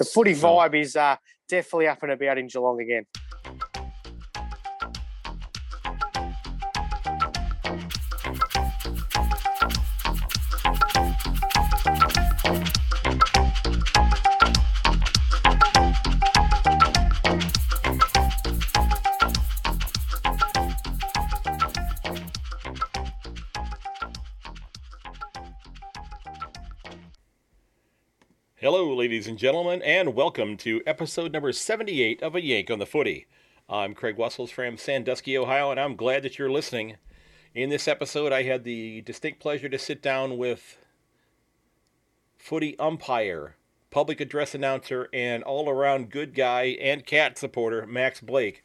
the footy vibe is uh, definitely up and about in Geelong again. Ladies and gentlemen, and welcome to episode number 78 of A Yank on the Footy. I'm Craig Wessels from Sandusky, Ohio, and I'm glad that you're listening. In this episode, I had the distinct pleasure to sit down with footy umpire, public address announcer, and all around good guy and cat supporter, Max Blake.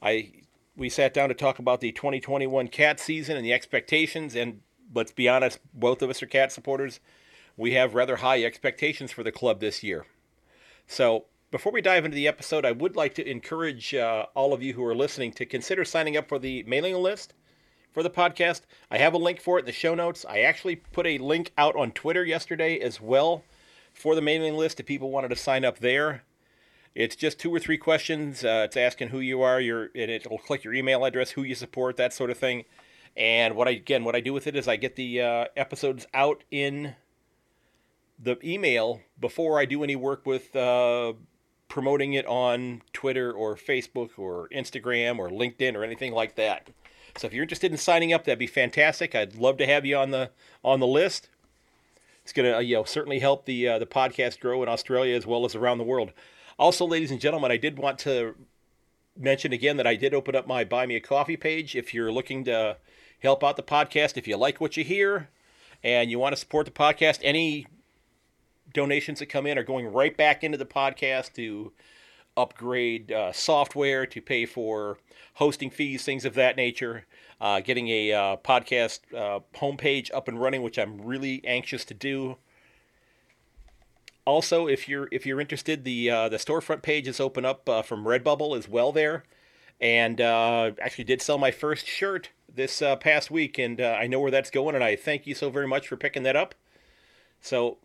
I we sat down to talk about the 2021 cat season and the expectations, and let's be honest, both of us are cat supporters we have rather high expectations for the club this year. So, before we dive into the episode, I would like to encourage uh, all of you who are listening to consider signing up for the mailing list for the podcast. I have a link for it in the show notes. I actually put a link out on Twitter yesterday as well for the mailing list if people wanted to sign up there. It's just two or three questions. Uh, it's asking who you are, your, and it'll click your email address, who you support, that sort of thing. And what I again, what I do with it is I get the uh, episodes out in the email before I do any work with uh, promoting it on Twitter or Facebook or Instagram or LinkedIn or anything like that. So if you're interested in signing up, that'd be fantastic. I'd love to have you on the on the list. It's gonna you know certainly help the uh, the podcast grow in Australia as well as around the world. Also, ladies and gentlemen, I did want to mention again that I did open up my Buy Me a Coffee page. If you're looking to help out the podcast, if you like what you hear and you want to support the podcast, any donations that come in are going right back into the podcast to upgrade uh, software, to pay for hosting fees, things of that nature. Uh, getting a uh, podcast uh, homepage up and running, which I'm really anxious to do. Also, if you're if you're interested, the uh, the storefront page is open up uh, from Redbubble as well there, and actually did sell my first shirt this past week, and I know where that's going, and I thank you so very much for picking that up. So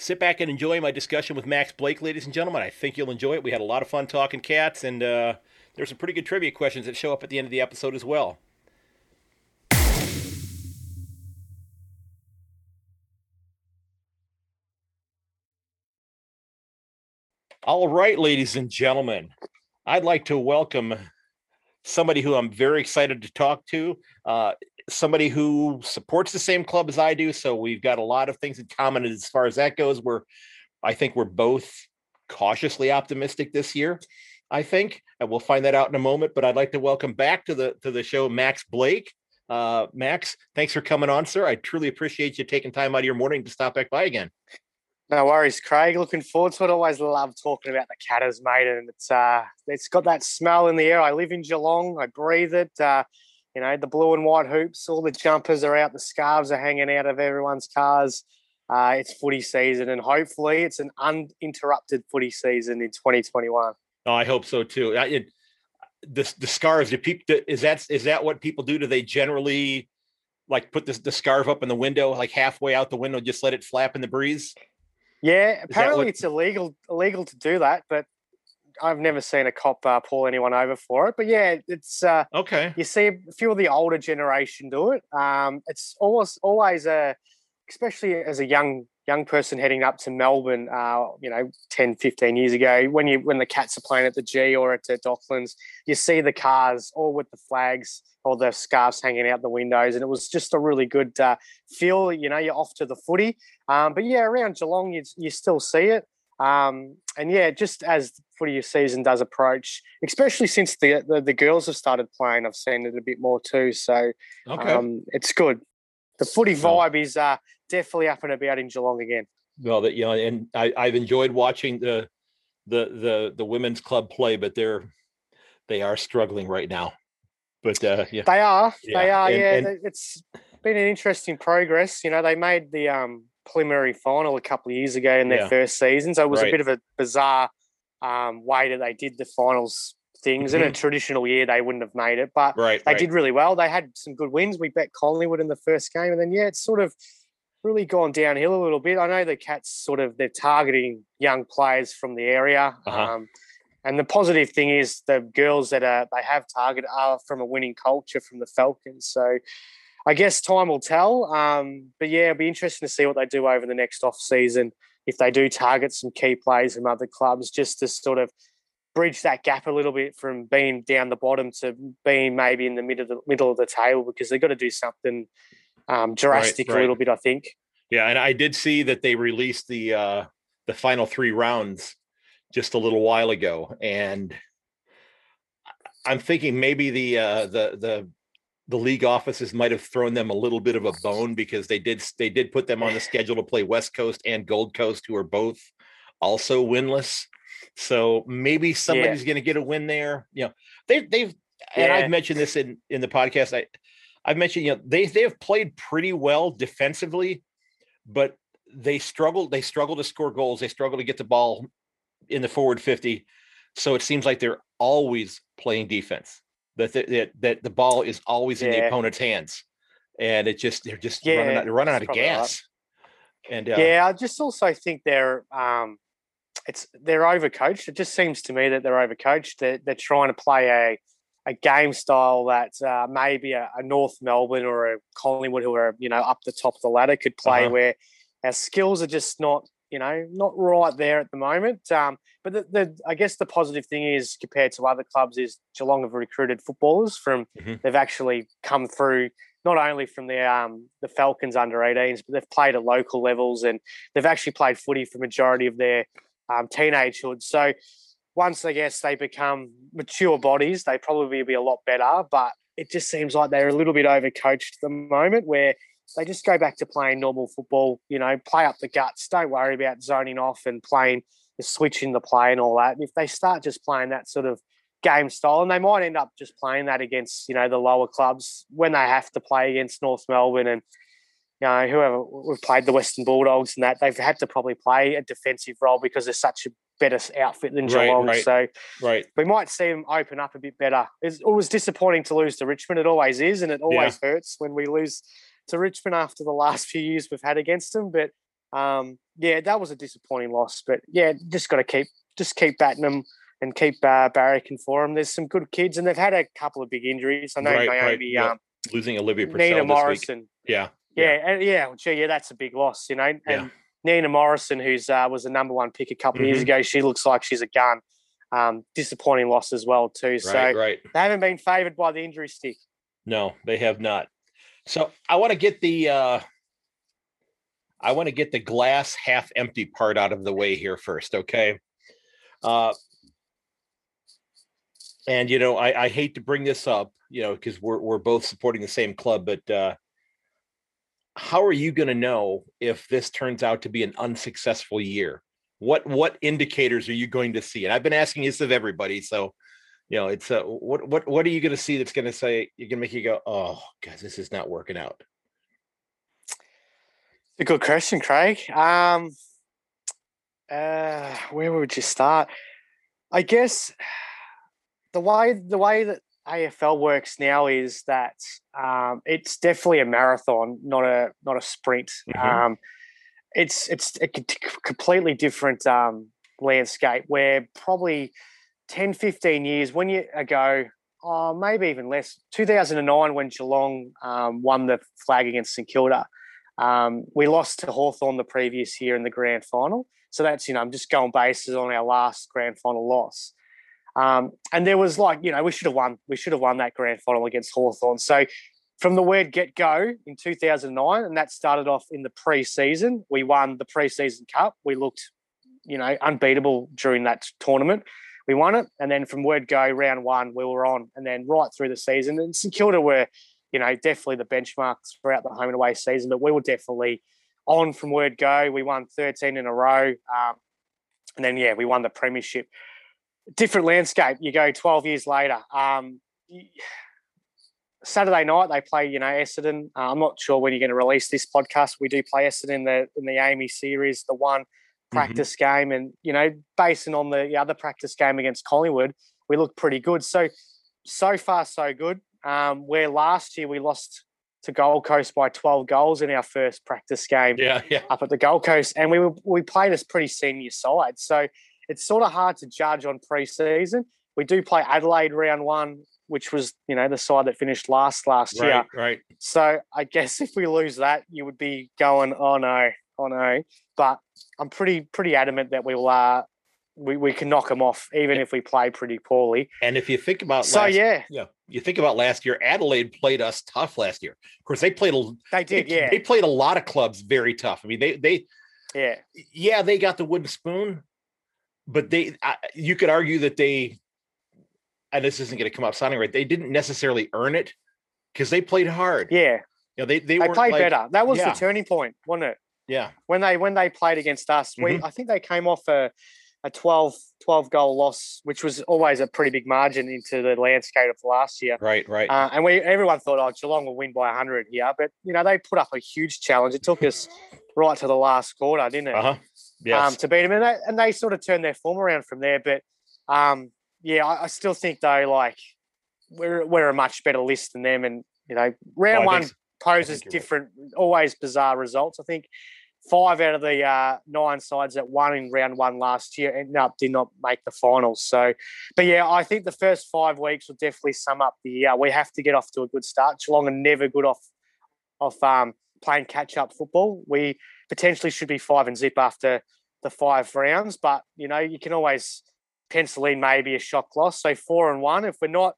sit back and enjoy my discussion with Max Blake, ladies and gentlemen. I think you'll enjoy it. We had a lot of fun talking cats, and uh, there's some pretty good trivia questions that show up at the end of the episode as well. All right, ladies and gentlemen, I'd like to welcome somebody who I'm very excited to talk to. Uh, somebody who supports the same club as I do, so we've got a lot of things in common as far as that goes. We're, I think, we're both cautiously optimistic this year. I think, and we'll find that out in a moment. But I'd like to welcome back to the to the show Max Blake. Uh, Max, thanks for coming on, sir. I truly appreciate you taking time out of your morning to stop back by again. No worries, Craig. Looking forward to it. Always love talking about the Catters, mate. And it's uh, it's got that smell in the air. I live in Geelong. I breathe it. Uh, you know, the blue and white hoops, all the jumpers are out, the scarves are hanging out of everyone's cars. Uh, it's footy season, and hopefully, it's an uninterrupted footy season in 2021. Oh, I hope so too. It, the the scarves, do people is that is that what people do? Do they generally like put the the scarf up in the window, like halfway out the window, just let it flap in the breeze? Yeah, apparently what... it's illegal illegal to do that, but I've never seen a cop uh, pull anyone over for it, but yeah, it's uh, okay. You see a few of the older generation do it. Um, it's always always a, especially as a young young person heading up to Melbourne, uh, you know, 10, 15 years ago, when you when the cats are playing at the G or at the Docklands, you see the cars all with the flags or the scarves hanging out the windows, and it was just a really good uh, feel. You know, you're off to the footy. Um, but yeah, around Geelong, you you still see it. Um, and yeah, just as footy season does approach, especially since the, the, the girls have started playing, I've seen it a bit more too. So okay. um, it's good. The footy vibe is uh, definitely up and about in Geelong again. Well, that you know, and I, I've enjoyed watching the the the the women's club play, but they're they are struggling right now. But uh, yeah, they are. Yeah. They are. And, yeah, and, it's been an interesting progress. You know, they made the um preliminary final a couple of years ago in their yeah. first season. So it was right. a bit of a bizarre um, way that they did the finals things. Mm-hmm. In a mm-hmm. traditional year, they wouldn't have made it, but right, they right. did really well. They had some good wins. We bet Collingwood in the first game, and then yeah, it's sort of really gone downhill a little bit. I know the Cats sort of they're targeting young players from the area. Uh-huh. Um, and the positive thing is the girls that are they have targeted are from a winning culture from the Falcons. So I guess time will tell. Um, but yeah, it'll be interesting to see what they do over the next off season if they do target some key players from other clubs, just to sort of bridge that gap a little bit from being down the bottom to being maybe in the middle of the middle of the table because they've got to do something um, drastic right. a little bit, I think. Yeah, and I did see that they released the uh the final three rounds just a little while ago, and I'm thinking maybe the uh the the the league offices might have thrown them a little bit of a bone because they did they did put them on the schedule to play West Coast and Gold Coast, who are both also winless. So maybe somebody's going to get a win there. You know, they they've and I've mentioned this in in the podcast. I I've mentioned you know they they have played pretty well defensively, but they struggle they struggle to score goals. They struggle to get the ball in the forward fifty. So it seems like they're always playing defense. That that that, the ball is always in the opponent's hands, and it just they're just Yeah, running out, they're running out of probably right. gas. And uh, Yeah, I just also think they're um, it's they're overcoached. It just seems to me that they're overcoached. They're, they're trying to play a a game style that uh, maybe a, a North Melbourne or a Collingwood, who are you know up the top of the ladder, could play. Uh-huh. Where our skills are just not you know not right there at the moment. Um, but the, the I guess the positive thing is compared to other clubs is Geelong have recruited footballers from. Mhm. They've actually come through not only from the um, the Falcons under 18s, but they've played at local levels and they've actually played footy for majority of their um, teenagehood. So once I guess they become mature bodies, they probably be a lot better. But it just seems like they're a little bit overcoached at the moment, where they just go back to playing normal football. You know, play up the guts. Don't worry about zoning off and playing, switching the play and all that. If they start just playing that sort of game style, and they might end up just playing that against you know the lower clubs when they have to play against North Melbourne and you know whoever we've played the Western Bulldogs and that they've had to probably play a defensive role because they're such a better outfit than Right, Geelong. right. So right. we might see them open up a bit better. It's, it was disappointing to lose to Richmond. It always is, and it always hurts when we lose to Richmond after the last few years we've had against them. But um, yeah, that was a disappointing loss. But yeah, just got to keep just keep batting them and keep uh, barracking for them. There's some good kids, and they've had a couple of big injuries. I know Right, right, Naomi, yeah. um, Losing Olivia Purcell Nina this week. Morrison. Yeah. Yeah, and yeah, well, gee, yeah, that's a big loss, you know. And Yeah. Nina Morrison, who's uh, was the number one pick a couple of years Mhm. ago, she looks like she's a gun. Um, disappointing loss as well too. So Right, right. they haven't been favoured by the injury stick. No, they have not. So I want to get the uh I want to get the glass half empty part out of the way here first, okay? Uh and you know, I, I hate to bring this up, you know, because we're we're both supporting the same club, but uh how are you going to know if this turns out to be an unsuccessful year? What what indicators are you going to see? And I've been asking this of everybody, so you know, it's uh, what what what are you going to see that's going to say you're going to make you go, oh, guys, this is not working out. It's a good question, Craig. Um, uh, where would you start? I guess the way the way that AFL works now is that um, it's definitely a marathon, not a not a sprint. Mhm. Um, it's it's a completely different um, landscape where probably 10, 15 years when you ago, oh, maybe even less, 2009 when Geelong um, won the flag against St Kilda. Um, we lost to Hawthorn the previous year in the grand final. So that's, you know, I'm just going bases on our last grand final loss. Um, and there was like, you know, we should have won. We should have won that grand final against Hawthorn. So from the word get go in 2009, and that started off in the pre-season, we won the pre-season cup. We looked, you know, unbeatable during that tournament. We won it. And then from word go, round one, we were on. And then right through the season, and St Kilda were, you know, definitely the benchmarks throughout the home and away season, but we were definitely on from word go. We won 13 in a row. Um, and then, yeah, we won the premiership. Different landscape. You go 12 years later. Um, Saturday night they play, you know, Essendon. Uh, I'm not sure when you're going to release this podcast. We do play Essendon in the in the AAMI series, the one practice game, and you know, basing on the, the other practice game against Collingwood, we look pretty good. So so far so good. Um, where last year we lost to Gold Coast by 12 goals in our first practice game Yeah, yeah. up at the Gold Coast, and we were, we played as pretty senior side. So it's sort of hard to judge on pre-season. We do play Adelaide round one, which was you know the side that finished last last year. Right, right. So I guess if we lose that, you would be going, oh no, oh no. But I'm pretty pretty adamant that we will. Uh, we, we can knock them off even if we play pretty poorly. And if you think about So last, yeah, yeah, you think about last year, Adelaide played us tough last year. Of course, they played a they did. they, Yeah, they played a lot of clubs very tough. I mean, they they yeah, yeah, they got the wooden spoon, but they I, you could argue that they and this isn't going to come up sounding right. They didn't necessarily earn it because they played hard. yeah. You know, they they, They played like- better. That was yeah. the turning point, wasn't it? Yeah, When they when they played against us, we Mm-hmm. I think they came off a a 12, 12 goal loss, which was always a pretty big margin into the landscape of last year. right, right. Uh, and we everyone thought, oh, Geelong will win by 100 here. But, you know, they put up a huge challenge. It took us right to the last quarter, didn't it? Uh huh. Yes. Um, to beat them. And they, and they sort of turned their form around from there. But, um, yeah, I, I still think, though, like, we're, we're a much better list than them. And, you know, round Oh, one so. poses you're right. different, always bizarre results. I think five out of the uh, nine sides that won in round one last year ended up did not make the finals. So, but yeah, I think the first five weeks will definitely sum up the year. We have to get off to a good start. Geelong are never good off off um, playing catch up football. We potentially should be five and zip after the five rounds, but you know you can always pencil in maybe a shock loss. So four and one. If we're not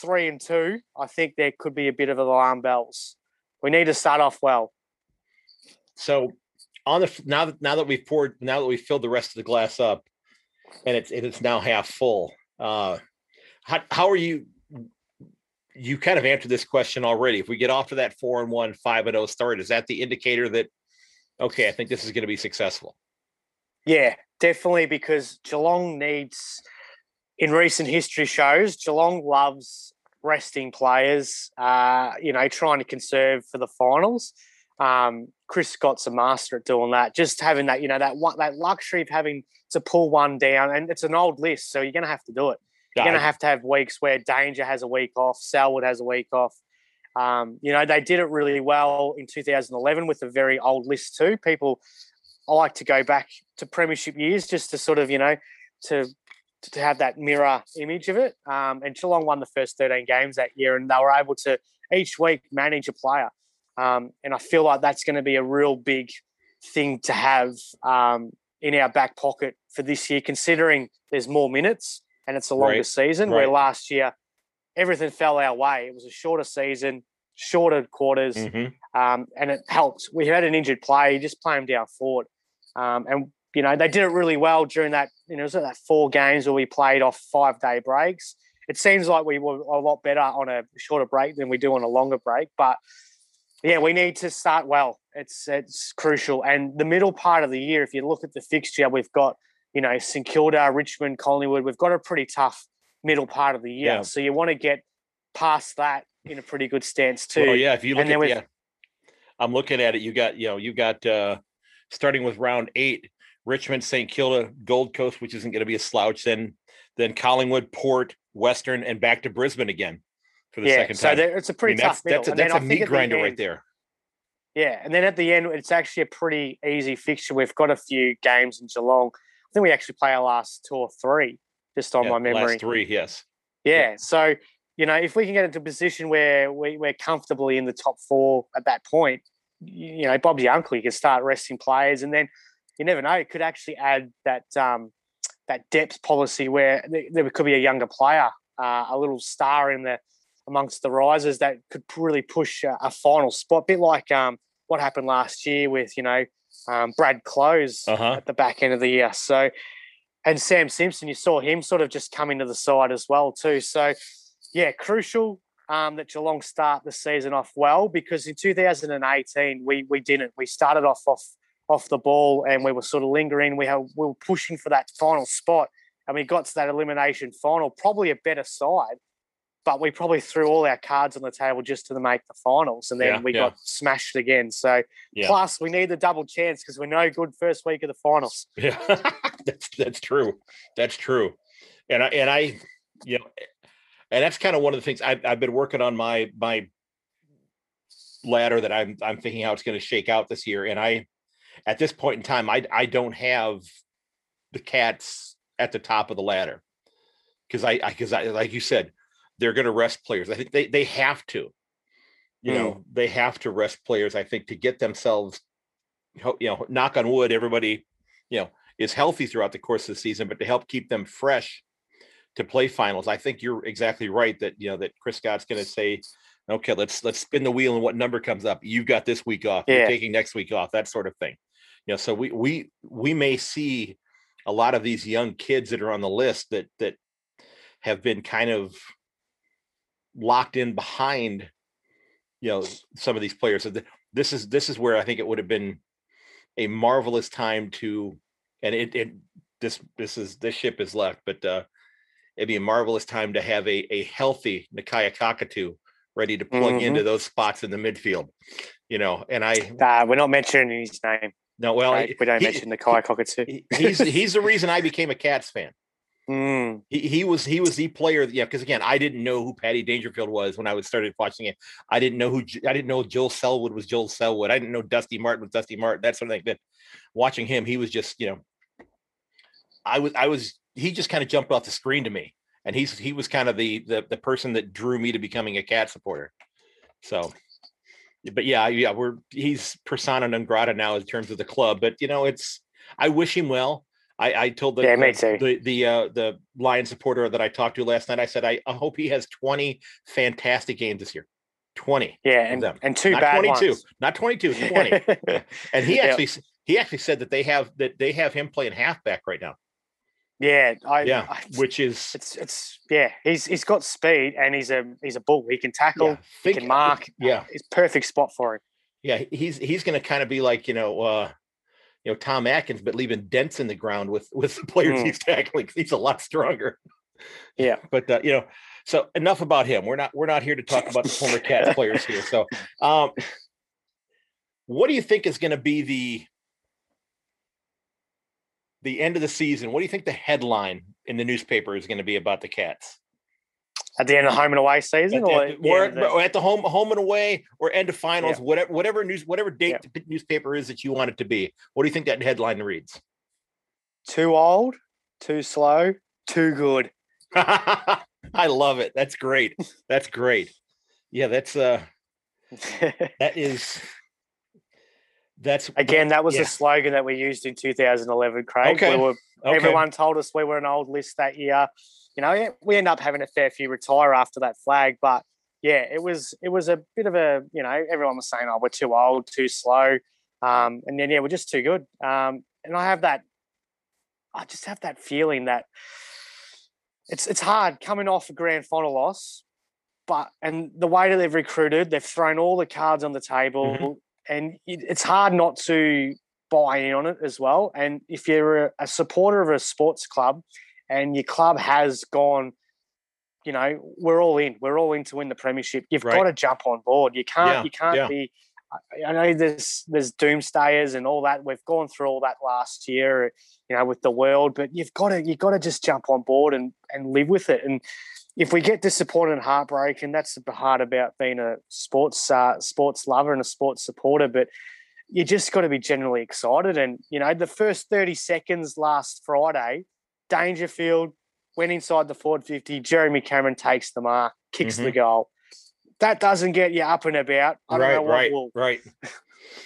three and two, I think there could be a bit of alarm bells. We need to start off well. So on the now that now that we've poured now that we've filled the rest of the glass up, and it's it's now half full. Uh, how how are you? You kind of answered this question already. If we get off to that four and one, five and zero start, is that the indicator that okay, I think this is going to be successful? Yeah, definitely because Geelong needs, in recent history shows, Geelong loves resting players, uh, you know, trying to conserve for the finals. Um, Chris Scott's a master at doing that. Just having that, you know, that one, that luxury of having to pull one down, and it's an old list, so you're going to have to do it. You're going to have to have weeks where Danger has a week off, Selwood has a week off. Um, you know, they did it really well in 2011 with a very old list too. People, I like to go back to premiership years just to sort of, you know, to to have that mirror image of it. Um, and Geelong won the first 13 games that year, and they were able to each week manage a player. Um, and I feel like that's going to be a real big thing to have um, in our back pocket for this year, considering there's more minutes and it's a longer Right, season. Where last year everything fell our way. It was a shorter season, shorter quarters, Mhm. um, and it helped. We had an injured player, you just play him down forward, um, and you know they did it really well during that. You know, it was that four games where we played off five day breaks. It seems like we were a lot better on a shorter break than we do on a longer break, but yeah, we need to start well. It's it's crucial, and the middle part of the year, if you look at the fixture, we've got you know St Kilda, Richmond, Collingwood. We've got a pretty tough middle part of the year, Yeah. so you want to get past that in a pretty good stance too. Well, yeah. If you look And at yeah, I'm looking at it. You got you know you got uh starting with round eight, Richmond, St. Kilda, Gold Coast, which isn't going to be a slouch. Then then Collingwood, Port, Western, and back to Brisbane again for the yeah, second so time. there- it's a I pretty mean, that's tough middle. that's a, that's I a meat at the grinder right there. Yeah, and then at the end, it's actually a pretty easy fixture. We've got a few games in Geelong. I think we actually play our last two or three, just on Yeah, my memory. Last three, yes. Yeah. So, you know, if we can get into a position where we, we're comfortably in the top four at that point, you, know, Bob's your uncle, you can start resting players. And then you never know, it could actually add that um, that depth policy where there, there could be a younger player, uh, a little star in the amongst the risers that could really push a, a final spot, a bit like um, what happened last year with, you know, um, Brad Close Uh-huh. at the back end of the year. So, and Sam Simpson, you saw him sort of just come into the side as well too. So, yeah, crucial um, that Geelong start the season off well because in 2018 we we didn't. We started off off off the ball and we were sort of lingering. We have, we were pushing for that final spot and we got to that elimination final, probably a better side. But we probably threw all our cards on the table just to make the finals, and then Yeah, we yeah. got smashed again. So, plus we need the double chance because we're no good first week of the finals. Yeah, that's that's true. That's true. And I and I, you know, and that's kind of one of the things I've I've been working on my my ladder that I'm I'm thinking how it's going to shake out this year. And I, at this point in time, I I don't have the Cats at the top of the ladder because I because I, I, like you said, they're going to rest players. I think they they have to. You mm. know, they have to rest players. I think to get themselves, you know, knock on wood, everybody, you know, is healthy throughout the course of the season, but to help keep them fresh to play finals. I think you're exactly right that you know that Chris Scott's going to say, okay, let's let's spin the wheel and what number comes up. You've got this week off. Yeah. You're taking next week off. That sort of thing. You know, so we we we may see a lot of these young kids that are on the list that that have been kind of locked in behind you know some of these players so this is this is where i think it would have been a marvelous time to and it, it this this is this ship is left but uh it'd be a marvelous time to have a a healthy Nakia Cockatoo ready to plug mm-hmm. into those spots in the midfield you know and i uh, we're not mentioning his name no well right? we don't he, mention Nakia Cockatoo he's he's the reason i became a cats fan Mm. He, he was he was the player, yeah. Because again, I didn't know who Paddy Dangerfield was when I was started watching it. I didn't know who I didn't know Joel Selwood was Joel Selwood. I didn't know Dusty Martin was Dusty Martin. That sort of thing. That watching him, he was just you know, I was I was he just kind of jumped off the screen to me, and he's he was kind of the the the person that drew me to becoming a cat supporter. So, but yeah, yeah, we're he's persona non grata now in terms of the club. But you know, it's I wish him well. I, I told the yeah, the the the, uh, the Lion supporter that I talked to last night. I said I, I hope he has twenty fantastic games this year. 20 yeah and, and two not bad 22 ones. not 22 20 and he actually yep. he actually said that they have that they have him playing halfback right now yeah I, yeah I, which is it's it's yeah he's he's got speed and he's a he's a bull he can tackle yeah, think, he can mark yeah it's perfect spot for him yeah he's he's going to kind of be like you know uh you know Tom Atkins, but leaving dents in the ground with with the players mm. he's tackling. He's a lot stronger. Yeah, but uh, you know, so enough about him. We're not we're not here to talk about the former Cats players here. So, um, what do you think is going to be the the end of the season? What do you think the headline in the newspaper is going to be about the Cats? At the end of home and away season, or, at the, or, at, the, or at the home home and away, or end of finals, yeah. whatever whatever news whatever date yeah. the newspaper is that you want it to be. What do you think that headline reads? Too old, too slow, too good. I love it. That's great. That's great. Yeah, that's uh that is that's again that was yeah. a slogan that we used in 2011 craig okay. We were, okay. everyone told us we were an old list that year you know, we end up having a fair few retire after that flag. But yeah, it was it was a bit of a you know everyone was saying oh we're too old, too slow, um, and then yeah we're just too good. Um, and I have that, I just have that feeling that it's it's hard coming off a grand final loss, but and the way that they've recruited, they've thrown all the cards on the table, mm-hmm. and it, it's hard not to buy in on it as well. And if you're a, a supporter of a sports club and your club has gone, you know, we're all in. We're all in to win the premiership. You've right. got to jump on board. You can't. Yeah. You can't yeah. be. I know there's there's doomsayers and all that. We've gone through all that last year, you know, with the world. But you've got to you've got to just jump on board and and live with it. And if we get disappointed and heartbroken, that's the hard about being a sports uh, sports lover and a sports supporter. But you just got to be generally excited. And you know, the first thirty seconds last Friday Dangerfield went inside the forward 50. Jeremy Cameron takes the mark, kicks mm-hmm. the goal. That doesn't get you up and about. I don't right, know what right, will. Right.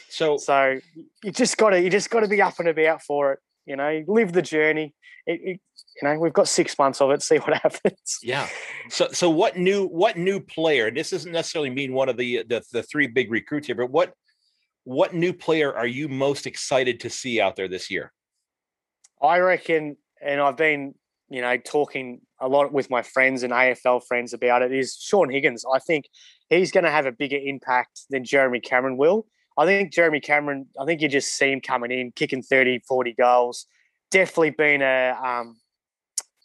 So, so you just got to you just got to be up and about for it. You know, live the journey. It, it, you know, we've got six months of it. See what happens. Yeah. So, so what new what new player? This doesn't necessarily mean one of the the, the three big recruits here, but what what new player are you most excited to see out there this year? I reckon and I've been, you know, talking a lot with my friends and AFL friends about it, is Sean Higgins. I think he's going to have a bigger impact than Jeremy Cameron will. I think Jeremy Cameron, I think you just see him coming in, kicking 30, 40 goals. Definitely been a, um,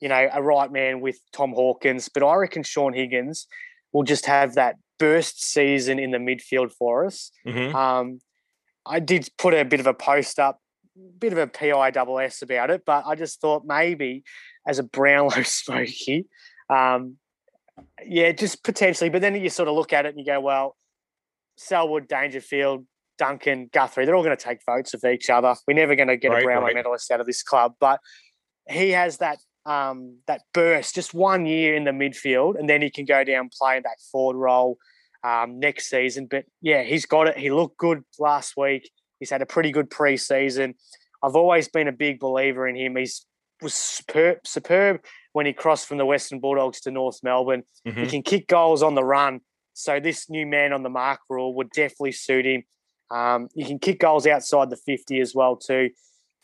you know, a right man with Tom Hawkins. But I reckon Sean Higgins will just have that burst season in the midfield for us. Mm-hmm. Um, I did put a bit of a post up bit of a PISS about it, but I just thought maybe as a Brownlow smoky, um, yeah, just potentially. But then you sort of look at it and you go, well, Selwood, Dangerfield, Duncan, Guthrie, they're all going to take votes of each other. We're never going to get right, a Brownlow right. medalist out of this club, but he has that um, that burst, just one year in the midfield, and then he can go down play that forward role um, next season. But yeah, he's got it. He looked good last week. He's had a pretty good preseason. I've always been a big believer in him. He's was superb, superb when he crossed from the Western Bulldogs to North Melbourne. Mm-hmm. He can kick goals on the run. So this new man on the mark rule would definitely suit him. Um, he can kick goals outside the 50 as well too.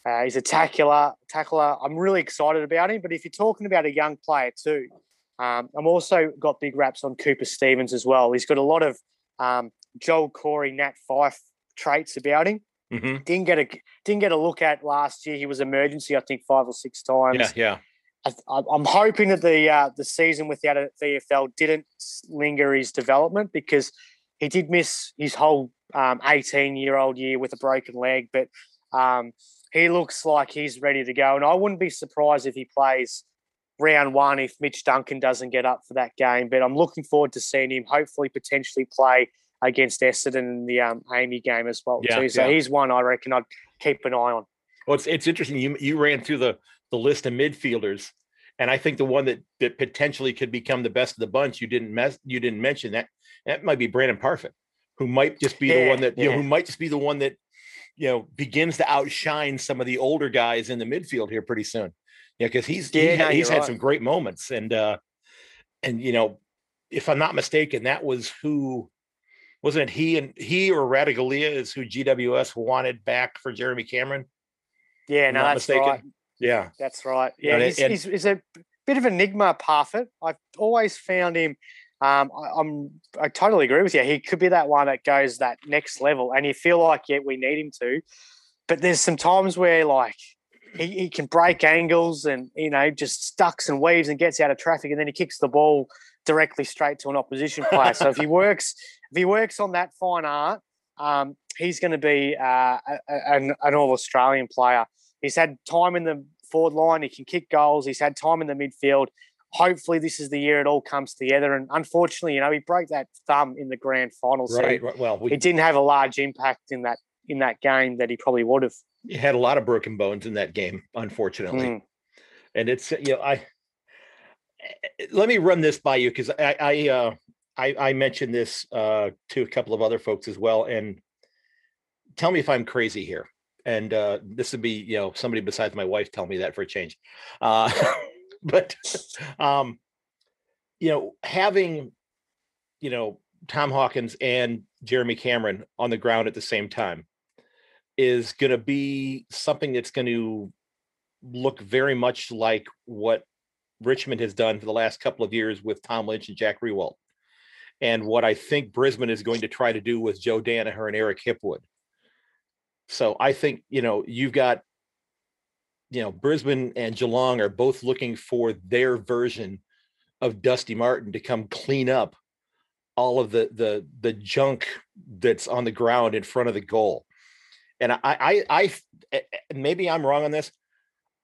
Uh, he's a tackler, tackler. I'm really excited about him. But if you're talking about a young player too, um, I'm also got big raps on Cooper Stephens as well. He's got a lot of um, Joel Corey, Nat Fyfe traits about him. Mm-hmm. Didn't get a didn't get a look at last year. He was emergency, I think, five or six times. Yeah, yeah. I, am hoping that the uh, the season without a VFL didn't linger his development because he did miss his whole 18 um, year old year with a broken leg, but um, he looks like he's ready to go. And I wouldn't be surprised if he plays round one if Mitch Duncan doesn't get up for that game. But I'm looking forward to seeing him hopefully potentially play against Essendon in the um, AAMI game as well yeah, too. So yeah. he's one I reckon I'd keep an eye on. Well, it's it's interesting. You you ran through the the list of midfielders, and I think the one that that potentially could become the best of the bunch you didn't mess you didn't mention that that might be Brandon Parfitt, who might just be yeah, the one that you know who might just be the one that you know begins to outshine some of the older guys in the midfield here pretty soon. Yeah, because he's he, he's had right. some great moments, and uh and you know if I'm not mistaken, that was who wasn't it he and he or Ratugolea is who GWS wanted back for Jeremy Cameron? Yeah, no, that's mistaken. right. Yeah, that's right. Yeah, he's, and, he's, he's, a bit of enigma, Parfitt. I've always found him. Um, I, am I totally agree with you. He could be that one that goes that next level, and you feel like yeah, we need him to. But there's some times where like he, he can break angles and you know just ducks and weaves and gets out of traffic, and then he kicks the ball directly straight to an opposition player. so if he works, if he works on that fine art, um, he's going to be uh, an, an all Australian player. He's had time in the forward line. He can kick goals. He's had time in the midfield. Hopefully, this is the year it all comes together. And unfortunately, you know, he broke that thumb in the grand final. Right. Right. Well, we, it didn't have a large impact in that in that game that he probably would have. He had a lot of broken bones in that game, unfortunately. Mm. And it's you know I let me run this by you because I I, uh, I, I mentioned this uh, to a couple of other folks as well, and tell me if I'm crazy here. And uh, this would be you know somebody besides my wife tell me that for a change. Uh, but um, you know having you know Tom Hawkins and Jeremy Cameron on the ground at the same time is going to be something that's going to look very much like what Richmond has done for the last couple of years with Tom Lynch and Jack Riewoldt. And what I think Brisbane is going to try to do with Joe Daniher and Eric Hipwood. So I think, you know, you've got, you know, Brisbane and Geelong are both looking for their version of Dusty Martin to come clean up all of the the the junk that's on the ground in front of the goal. And I I I eh, eh, maybe I'm wrong on this.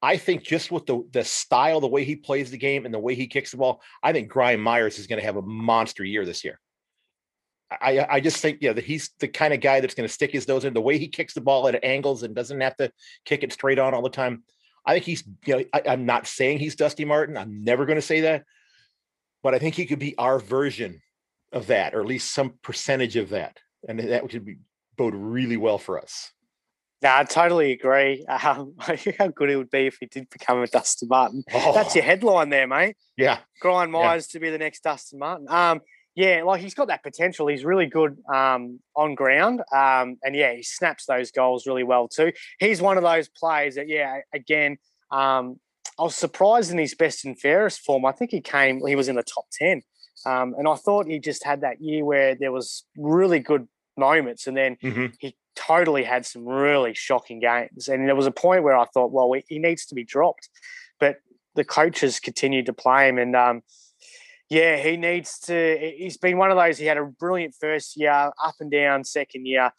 I think just with the the style, the way he plays the game, and the way he kicks the ball, I think Gryan Miers is going to have a monster year this year. I I just think yeah that he's the kind of guy that's going to stick his nose in. The way he kicks the ball at angles and doesn't have to kick it straight on all the time. I think he's you know I, I'm not saying he's Dusty Martin. I'm never going to say that, but I think he could be our version of that, or at least some percentage of that, and that would be bode really well for us. No, I totally agree. Um, how good it would be if he did become a Dustin Martin. Oh. That's your headline there, mate. Yeah. Gryan Miers yeah. to be the next Dustin Martin. Um, yeah, like he's got that potential. He's really good um, on ground. Um, and yeah, he snaps those goals really well too. He's one of those players that, yeah, again, um, I was surprised in his best and fairest form. I think he came, he was in the top 10. Um, and I thought he just had that year where there was really good moments and then mm-hmm. he totally had some really shocking games. And there was a point where I thought, well, he needs to be dropped. But the coaches continued to play him. And um, yeah, he needs to. He's been one of those. He had a brilliant first year, up and down second year.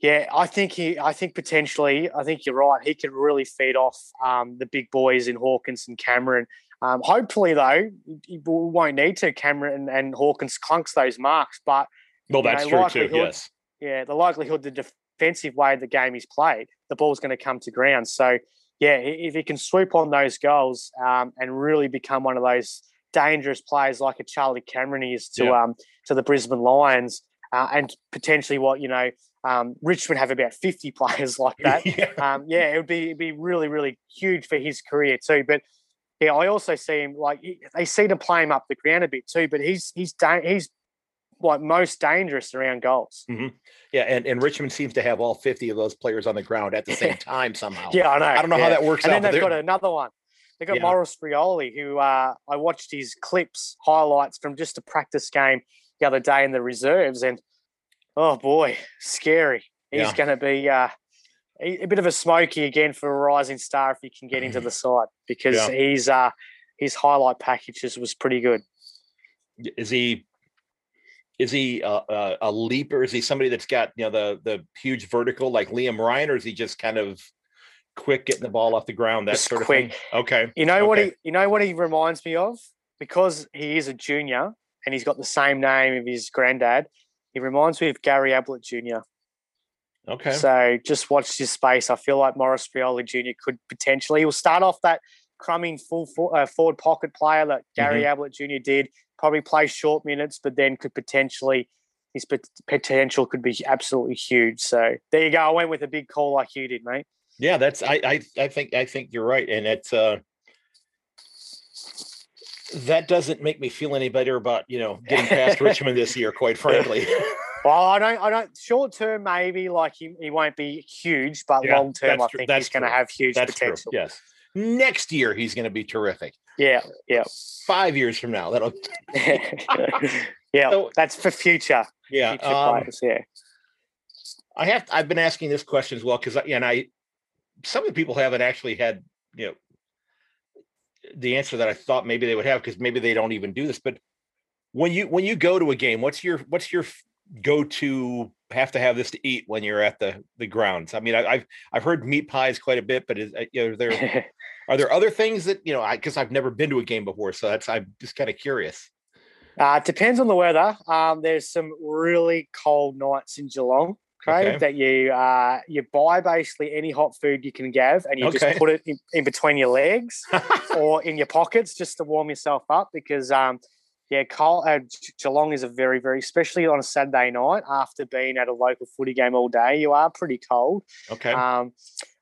Yeah, I think he. I think potentially. I think you're right. He could really feed off um, the big boys in Hawkins and Cameron. Um, hopefully, though, he won't need to. Cameron and Hawkins clunks those marks, but Well, that's know, true too. Yes. Yeah, the likelihood the defensive way the game is played, the ball's going to come to ground. So yeah, if he can swoop on those goals um, and really become one of those dangerous players like a Charlie Cameron is to yeah. um, to the Brisbane Lions, uh, and potentially what you know um, Richmond have about fifty players like that. yeah. Um, yeah, it would be be really really huge for his career too. But yeah, I also see him like they seem to play him up the ground a bit too. But he's he's he's like most dangerous around goals. Mm-hmm. Yeah, and, and Richmond seems to have all 50 of those players on the ground at the same time somehow. yeah, I know. I don't know yeah. how that works and out. And then they've got another one. They've got yeah. Maurice Rioli, who uh, I watched his clips, highlights from just a practice game the other day in the reserves. And oh boy, scary. He's yeah. going to be uh, a bit of a smoky again for a rising star if he can get into the side because yeah. he's uh, his highlight packages was pretty good. Is he is he a, a, a, leaper? Is he somebody that's got you know the the huge vertical like Liam Ryan, or is he just kind of quick getting the ball off the ground? That just sort of quick. thing. Okay. You know okay. what he you know what he reminds me of because he is a junior and he's got the same name of his granddad. He reminds me of Gary Ablett Jr. Okay. So just watch his space. I feel like Maurice Rioli Jr. could potentially. He'll start off that crumbing full for, uh, forward pocket player that Gary mm-hmm. Ablett Jr. did probably play short minutes, but then could potentially his potential could be absolutely huge. So there you go. I went with a big call like you did, mate. Yeah, that's I I, I think I think you're right, and it's uh that doesn't make me feel any better about you know getting past Richmond this year, quite frankly. well, I don't, I don't. Short term, maybe like he, he won't be huge, but yeah, long term, I think he's going to have huge that's potential. True. Yes, next year he's going to be terrific. Yeah, yeah. Five years from now, that'll. yeah, so, that's for future. Yeah, future um, players, yeah. I have. I've been asking this question as well because, and I, some of the people haven't actually had you know the answer that I thought maybe they would have because maybe they don't even do this. But when you when you go to a game, what's your what's your go to have to have this to eat when you're at the the grounds? I mean, I, have I've heard meat pies quite a bit, but is uh, you know there Are there other things that you know? I because I've never been to a game before, so that's I'm just kind of curious. Uh, it depends on the weather. Um, there's some really cold nights in Geelong, Craig, okay. that you uh, you buy basically any hot food you can have, and you okay. just put it in, in, between your legs or in your pockets just to warm yourself up. Because um, yeah, cold, uh, Geelong is a very very, especially on a Saturday night after being at a local footy game all day, you are pretty cold. Okay. Um,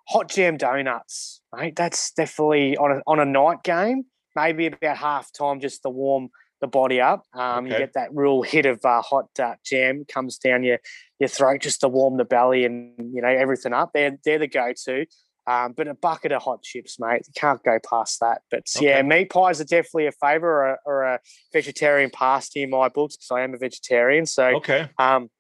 hot jam donuts, mate. That's definitely on a, on a night game, maybe about half time just to warm the body up. Um, okay. You get that real hit of uh, hot uh, jam comes down your your throat just to warm the belly and you know everything up. They're they're the go to. Um, but a bucket of hot chips, mate. You can't go past that. But okay. yeah, meat pies are definitely a favourite or, a, or a vegetarian pasty in my books because I am a vegetarian. So okay. Um,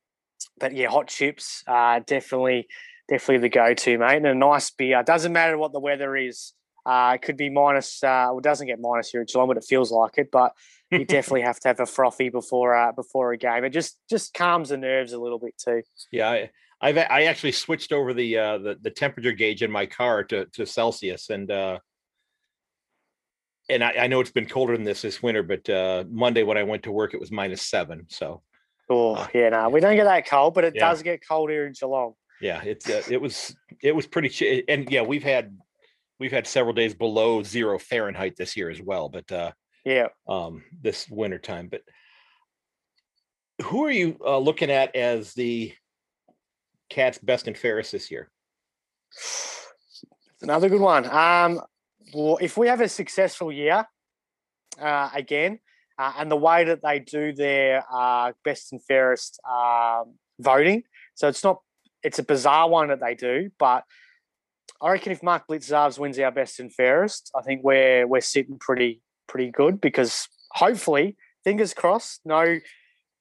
but yeah, hot chips are definitely definitely the go-to, mate. And a nice beer. Doesn't matter what the weather is. Uh, it could be minus. Uh, well, it doesn't get minus here in Geelong, but it feels like it. But you definitely have to have a frothy before uh, before a game. It just just calms the nerves a little bit too. Yeah, I've I actually switched over the uh, the, the temperature gauge in my car to to Celsius, and uh, and I, I know it's been colder than this this winter, but uh, Monday when I went to work, it was minus seven. So. Oh uh, yeah, no, we don't get that cold, but it yeah. does get cold here in Geelong yeah it's uh, it was it was pretty ch- and yeah we've had we've had several days below zero fahrenheit this year as well but uh yeah um this winter time but who are you uh, looking at as the cats best and fairest this year. Another good one. Um well if we have a successful year uh again uh, and the way that they do their uh, best and fairest um, voting so it's not it's a bizarre one that they do, but I reckon if Mark Blicavs wins our best and fairest, I think we're we're sitting pretty pretty good because hopefully, fingers crossed, no,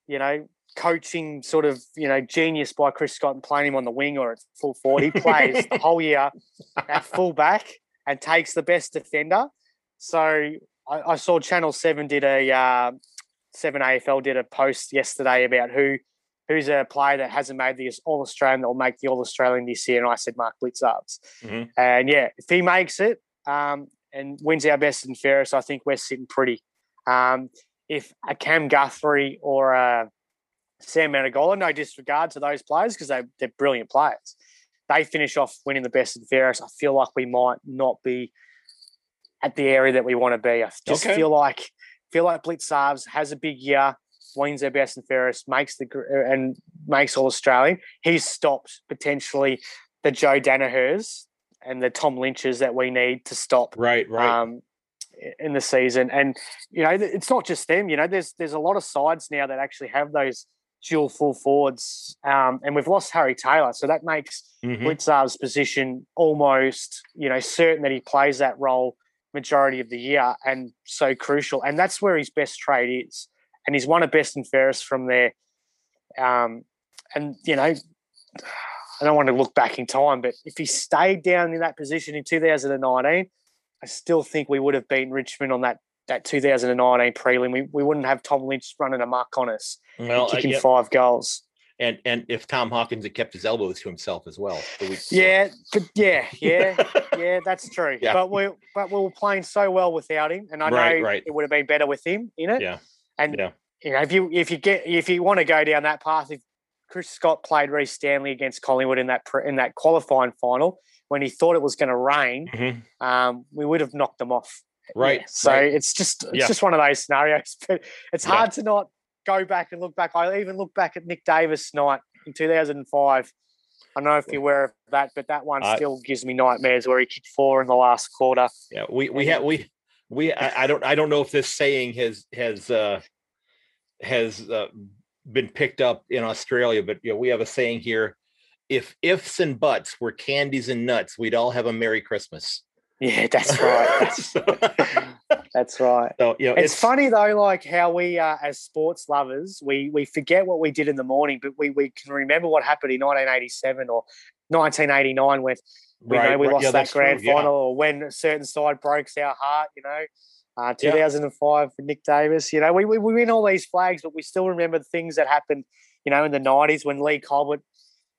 you know, coaching sort of you know genius by Chris Scott and playing him on the wing or at full forty plays the whole year at full back and takes the best defender. So I, I saw Channel Seven did a uh, Seven AFL did a post yesterday about who who's a player that hasn't made the All Australian that will make the All Australian this year? And I said Mark Blicavs. Mm-hmm. And yeah, if he makes it um, and wins our best and fairest, I think we're sitting pretty. Um, if a Cam Guthrie or a Sam Menegola, no disregard to those players because they, they're brilliant players. They finish off winning the best and fairest. I feel like we might not be at the area that we want to be. I just Okay. feel like feel like Blicavs has a big year, wins their best and fairest, makes the gr- and makes all Australian. He's stopped potentially the Joe Danihers and the Tom Lynches that we need to stop Right, right. um, in the season. And you know, it's not just them. You know, there's there's a lot of sides now that actually have those dual full forwards, um, and we've lost Harry Taylor, so that makes. Blicavs' position almost you know certain that he plays that role majority of the year and so crucial. And that's where his best trade is. And he's won a best and fairest from there. Um, and you know, I don't want to look back in time, but if he stayed down in that position in 2019, I still think we would have beaten Richmond on that that 2019 prelim. We, we wouldn't have Tom Lynch running a muck on us, well, uh, kicking yeah, five goals. and and if Tom Hawkins had kept his elbows to himself as well. the week before. Yeah, but yeah, yeah, yeah, that's true. Yeah. But we but we were playing so well without him, and I Right, know right. it would have been better with him in it. Yeah, and yeah. you know if you if you get if you want to go down that path, if Chris Scott played Rhys Stanley against Collingwood in that in that qualifying final when he thought it was going to rain, Mhm. um, we would have knocked them off. Right. Yeah, So right. it's just it's Yeah. just one of those scenarios. But it's Yeah. hard to not go back and look back. I even look back at Nick Davis night in 2005. I don't know if you're aware of that, but that one I- still gives me nightmares where he kicked four in the last quarter. Yeah, we we have we we I, I don't I don't know if this saying has has uh has uh, been picked up in Australia, but you know we have a saying here: if ifs and buts were candies and nuts, we'd all have a Merry Christmas. Yeah, that's right. That's, that's right. so, you know, It's, funny though, like how we, uh, as sports lovers, we we forget what we did in the morning, but we we can remember what happened in 1987 or 1989 when we know we right, lost yeah, that that's true, grand yeah. final, or when a certain side breaks our heart. You know, uh, Yeah. 2005 for Nick Davis. You know, we, we we win all these flags, but we still remember the things that happened. You know, in the 90s when Leigh Colbert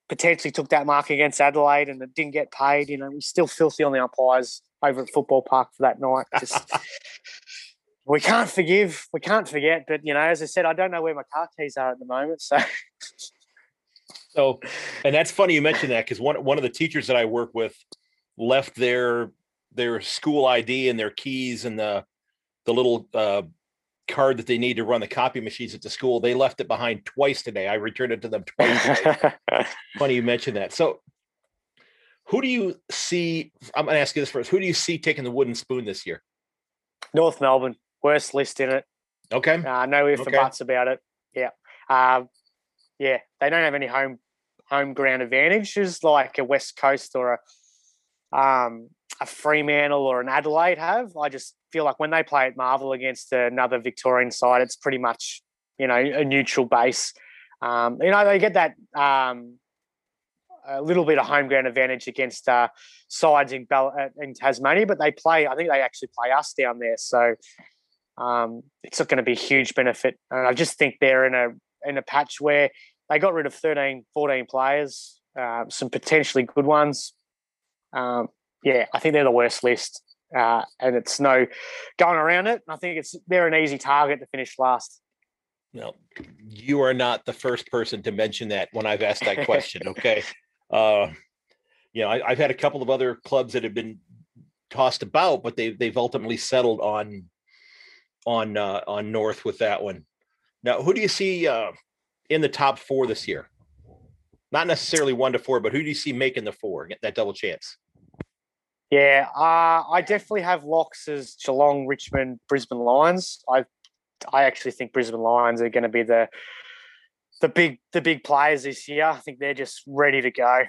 potentially took that mark against Adelaide and it didn't get paid. You know, we still filthy on the umpires over at Football Park for that night. Just we can't forgive, we can't forget. But you know, as I said, I don't know where my car keys are at the moment. So So, and that's funny you mentioned that because one one of the teachers that I work with left their their school ID and their keys and the the little uh, card that they need to run the copy machines at the school. They left it behind twice today. I returned it to them twice. funny you mentioned that. So, who do you see? I'm going to ask you this first. Who do you see taking the wooden spoon this year? North Melbourne, worst list in it. Okay. Uh, no ifs Okay. and buts about it. Yeah, um, yeah, they don't have any home home ground advantages like a West Coast or a um, a Fremantle or an Adelaide have. I just feel like when they play at Marvel against another Victorian side, it's pretty much you know a neutral base. Um, you know they get that um, a little bit of home ground advantage against uh, sides in, Bal- uh, in Tasmania, but they play. I think they actually play us down there, so um, it's not going to be a huge benefit. And I just think they're in a in a patch where they got rid of 13, 14 players, uh, some potentially good ones. Um, yeah, I think they're the worst list, uh, and it's no going around it. I think it's they're an easy target to finish last. No, you are not the first person to mention that when I've asked that question. Okay. Uh, you know, I, I've had a couple of other clubs that have been tossed about, but they they've ultimately settled on on uh, on North with that one. Now, who do you see uh, in the top four this year? Not necessarily one to four, but who do you see making the four, get that double chance? Yeah, uh, I definitely have locks as Geelong, Richmond, Brisbane Lions. I I actually think Brisbane Lions are going to be the the big the big players this year. I think they're just ready to go.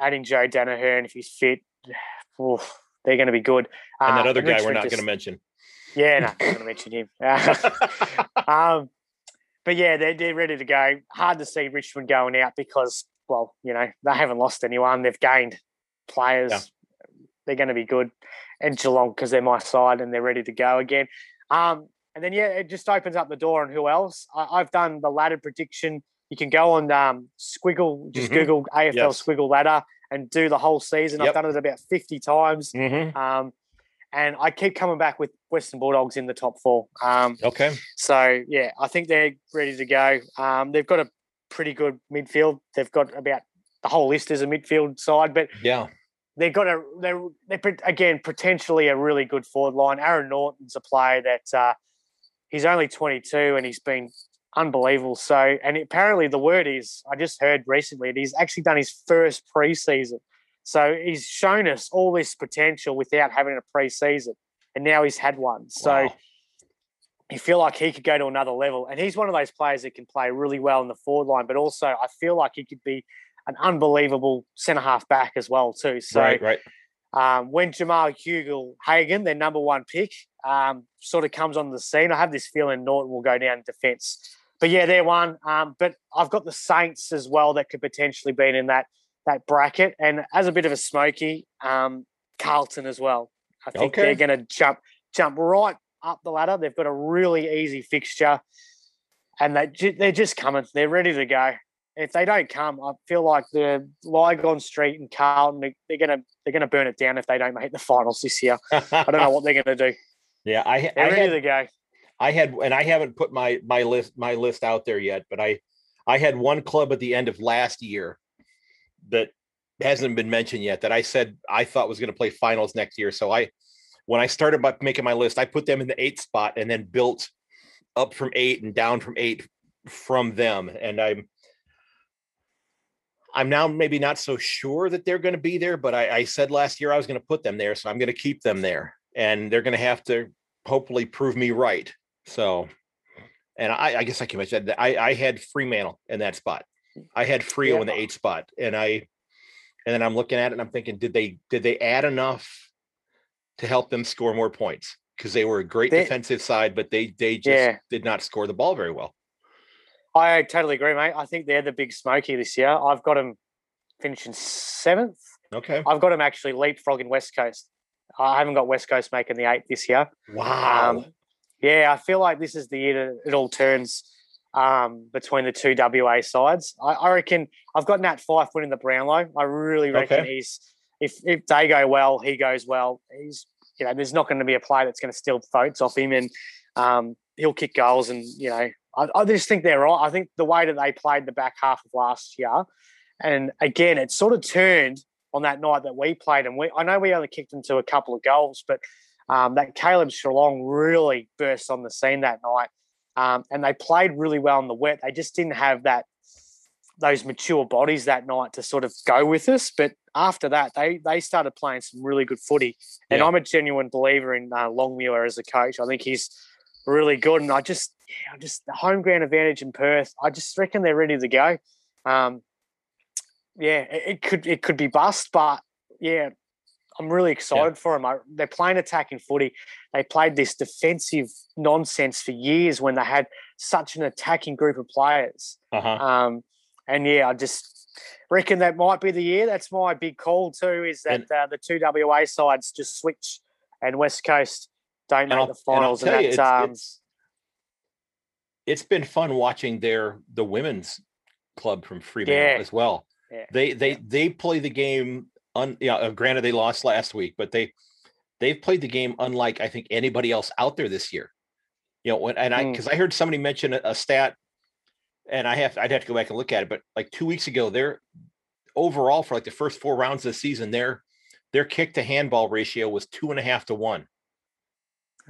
Adding Joe Daniher, if he's fit, oof, they're going to be good. And that Uh, other guy we're not going to mention. Yeah, no, I'm going to mention him. um, but yeah, they're, they're ready to go. Hard to see Richmond going out because, well, you know, they haven't lost anyone. They've gained players. Yeah. They're going to be good. And Geelong, because they're my side and they're ready to go again. Um, and then, yeah, it just opens up the door on who else. I, I've done the ladder prediction. You can go on um, Squiggle, just Mhm. Google AFL Yes. Squiggle ladder and do the whole season. Yep. I've done it about 50 times. Mhm. Um, and I keep coming back with Western Bulldogs in the top four. Um, Okay. so yeah, I think they're ready to go. Um, they've got a pretty good midfield. They've got about the whole list as a midfield side, but yeah, they've got a they're, they're again potentially a really good forward line. Aaron Naughton's a player that uh, he's only 22 and he's been unbelievable. So, and apparently the word is I just heard recently that he's actually done his first preseason. So he's shown us all this potential without having a preseason, and now he's had one. So. Wow. You feel like he could go to another level, and he's one of those players that can play really well in the forward line. But also, I feel like he could be an unbelievable centre half back as well too. So right, right. Um, when Jamal Hugel Hagen, their number one pick, um, sort of comes on the scene, I have this feeling Naughton will go down defence. But yeah, they're one. Um, but I've got the Saints as well that could potentially be in that that bracket. And as a bit of a smoky, um, Carlton as well. I think Okay. they're going to jump jump right up the ladder. They've got a really easy fixture, and they they're just coming. They're ready to go. If they don't come, I feel like the Lygon Street and Carlton they- they're going to they're to burn it down if they don't make the finals this year. I don't know what they're going to do. yeah, I, I ready had to go. I had, and I haven't put my my list my list out there yet, but I I had one club at the end of last year that hasn't been mentioned yet that I said I thought was going to play finals next year. So I, when I started by making my list, I put them in the eighth spot and then built up from eight and down from eight from them. And I'm I'm now maybe not so sure that they're going to be there, but I, I said last year I was going to put them there, so I'm going to keep them there, and they're going to have to hopefully prove me right. So, and I, I guess I can mention that I, I had Fremantle in that spot. I had Freo in the Yeah. eighth spot, and I, and then I'm looking at it and I'm thinking, did they did they add enough to help them score more points? Because they were a great They- defensive side, but they they just Yeah. did not score the ball very well. I totally agree, mate. I think they're the big smoky this year. I've got them finishing seventh. Okay. I've got them actually leapfrogging West Coast. I haven't got West Coast making the eight this year. Wow. Um, yeah, I feel like this is the year that it all turns um, between the two WA sides. I, I reckon I've got Nat Fyfe winning the Brownlow. I really reckon Okay. he's if if they go well, he goes well. He's you know, there's not going to be a player that's going to steal votes off him, and um, he'll kick goals. And you know, I, I just think they're right. I think the way that they played the back half of last year, and again, it sort of turned on that night that we played, and we I know we only kicked them to a couple of goals, but um, that Caleb Serong really burst on the scene that night, um, and they played really well in the wet. They just didn't have that those mature bodies that night to sort of go with us. But after that, they they started playing some really good footy, and Yeah. I'm a genuine believer in uh, Longmuir as a coach. I think he's really good, and I just yeah, I just the home ground advantage in Perth. I just reckon they're ready to go. Um, yeah, it, it could it could be bust, but yeah, I'm really excited for them. I, they're playing attacking footy. They played this defensive nonsense for years when they had such an attacking group of players. Uh-huh. Um, and yeah, I just reckon that might be the year. That's my big call too. Is that And- uh, the two WA sides just switch and West Coast don't And and I'll finals, and, you, it's- um, it's- it's been fun watching their the women's club from Fremantle Yeah. as well. Yeah. They they Yeah. they play the game un yeah, granted they lost last week, but they they've played the game unlike I think anybody else out there this year. You know, when, and I Mm. because I heard somebody mention a, a stat, and I have I'd have to go back and look at it, but like two weeks ago, they're overall for like the first four rounds of the season, their their kick to handball ratio was two and a half to one.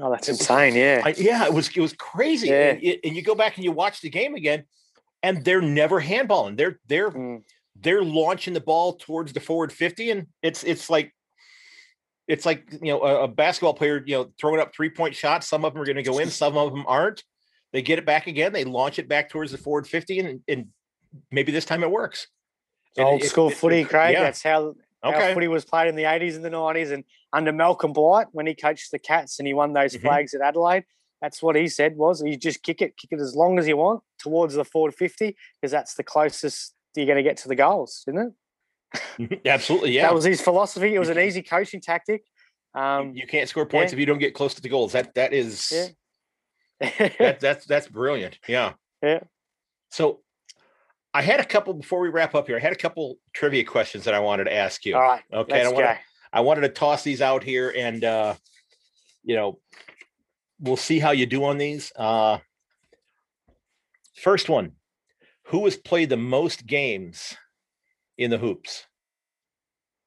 Oh, that's it was- insane. Yeah, I, yeah, it was it was crazy. Yeah. And, it- and you go back and you watch the game again, and they're never handballing. They're they're Mm. they're launching the ball towards the forward fifty, and it's it's like it's like you know a, a basketball player you know throwing up three point shots. Some of them are going to go in, some of them aren't. They get it back again. They launch it back towards the forward fifty, and, and maybe this time it works. And old it- school it- footy, Craig. Yeah. That's how how Okay. footy was played in the 80s and the 90s. And under Malcolm Blight, when he coached the Cats and he won those Mhm. flags at Adelaide, that's what he said was you just kick it, kick it as long as you want towards the forward 50, because that's the closest you're going to get to the goals, isn't it? Absolutely, yeah. That was his philosophy. It was an easy coaching tactic. Um, you can't score points yeah. if you don't get close to the goals. That that is Yeah. that, that's that's brilliant. Yeah. Yeah. So I had a couple before we wrap up here. I had a couple trivia questions that I wanted to ask you. All right. Okay. I let's want to I wanted to toss these out here and uh you know we'll see how you do on these. Uh first one. Who has played the most games in the hoops?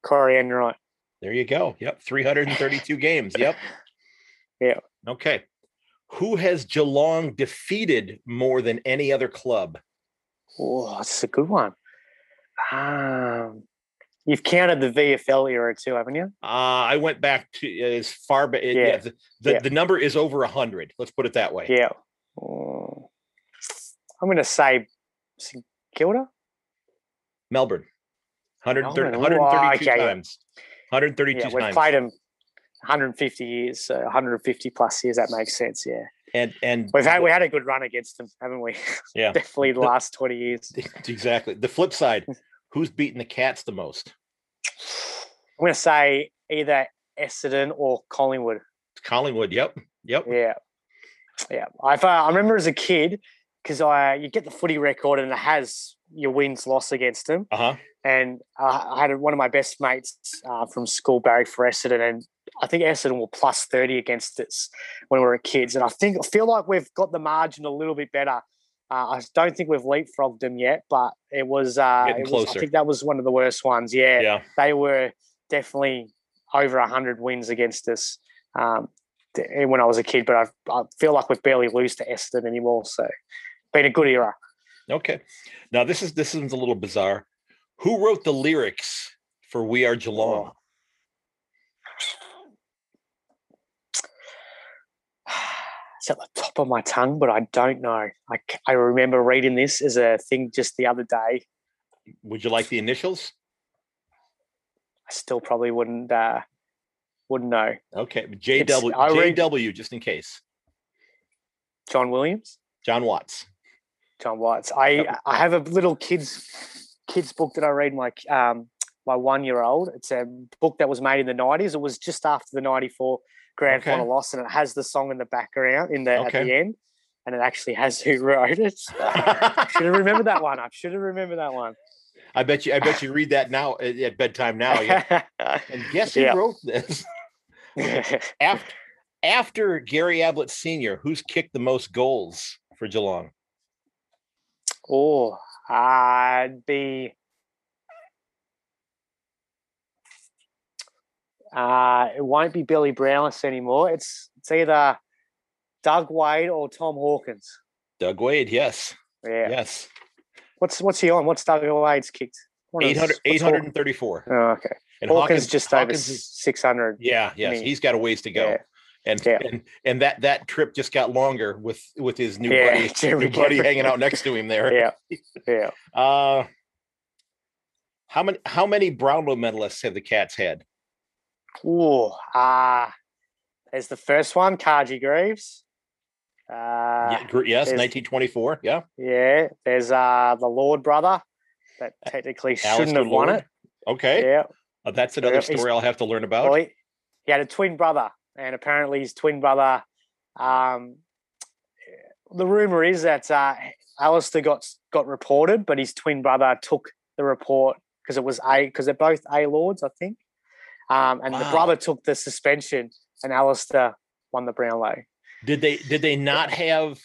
Corey Enright. There you go. Yep, 332 games. Yep. Yeah. Okay. Who has Geelong defeated more than any other club? Oh, that's a good one. Um, you've counted the VFL era too, haven't you? Uh, I went back to as far back. Yeah. Yeah. the, the, Yeah. the number is over 100. Let's put it that way. Yeah. Oh. I'm going to say St Kilda. Melbourne. 130, Melbourne. 132 Oh, okay, yeah. times. 132 Yeah, we've played them 150 years, so 150 plus years. That makes sense. Yeah, and and we've had we had a good run against them, haven't we? yeah, Definitely the The- last 20 years. exactly. The flip side, who's beaten the Cats the most? I'm going to say either Essendon or Collingwood. Collingwood. Yep. Yep. Yeah, yeah. I've, uh, I remember as a kid because I you get the footy record and it has your wins loss against them. Uh huh. and uh, I had one of my best mates uh, from school, Barry for Essendon, and I think Essendon were plus thirty against us when we were kids, and I think I feel like we've got the margin a little bit better. Uh, I don't think we've leapfrogged them yet, but it was, uh, it was, I think that was one of the worst ones. Yeah, Yeah. they were definitely over hundred wins against us um, when I was a kid, but I, I feel like we've barely lose to Essendon anymore. So, been a good era. Okay. Now this is this is a little bizarre. Who wrote the lyrics for "We Are Geelong"? It's at the top of my tongue, but I don't know. I, I remember reading this as a thing just the other day. Would you like the initials? I still probably wouldn't uh, wouldn't know. Okay. JW. I read- JW. Just in case. John Williams, John Watts. John Watts. I I have a little kids kids book that I read my um my one year old. It's a book that was made in the nineties. It was just after the ninety four grand Okay. final loss, and it has the song in the background in the at the end, and it actually has who wrote it. should have remembered that one. I should have remembered that one. I bet you. I bet you read that now at at bedtime now. Yeah. And guess who Yeah. wrote this? After after Gary Ablett Sr., who's kicked the most goals for Geelong? Oh, I'd be. Uh, it won't be Billy Brownless anymore. It's it's either Doug Wade or Tom Hawkins. Doug Wade. Yes. Yeah. Yes. What's what's he on? What's Doug Wade's kicked? What is- 800, 834. Oh, okay. And Hawkins, just over Hawkins six hundred. Yeah, yes, he's got a ways to go, yeah. and Yeah. and and that that trip just got longer with with his new Yeah, buddy, Jeremy new buddy hanging out next to him there. Yeah. Yeah. Uh, how many how many Brownlow medalists have the Cats had? Ooh, ah, there's the first one, Carji Greeves. Uh, yeah, yes, 1924. Yeah, Yeah, there's uh the Lord brother that technically shouldn't have won it. Okay, Yeah, Uh, that's another Yeah, he's- story I'll have to learn about. well, he, he had a twin brother, and apparently his twin brother. Um, the rumor is that uh, Alistair got got reported, but his twin brother took the report because it was a because they're both A Lords, I think. Um, and the Wow. brother took the suspension, and Alistair won the Brownlow. Did they did they not have?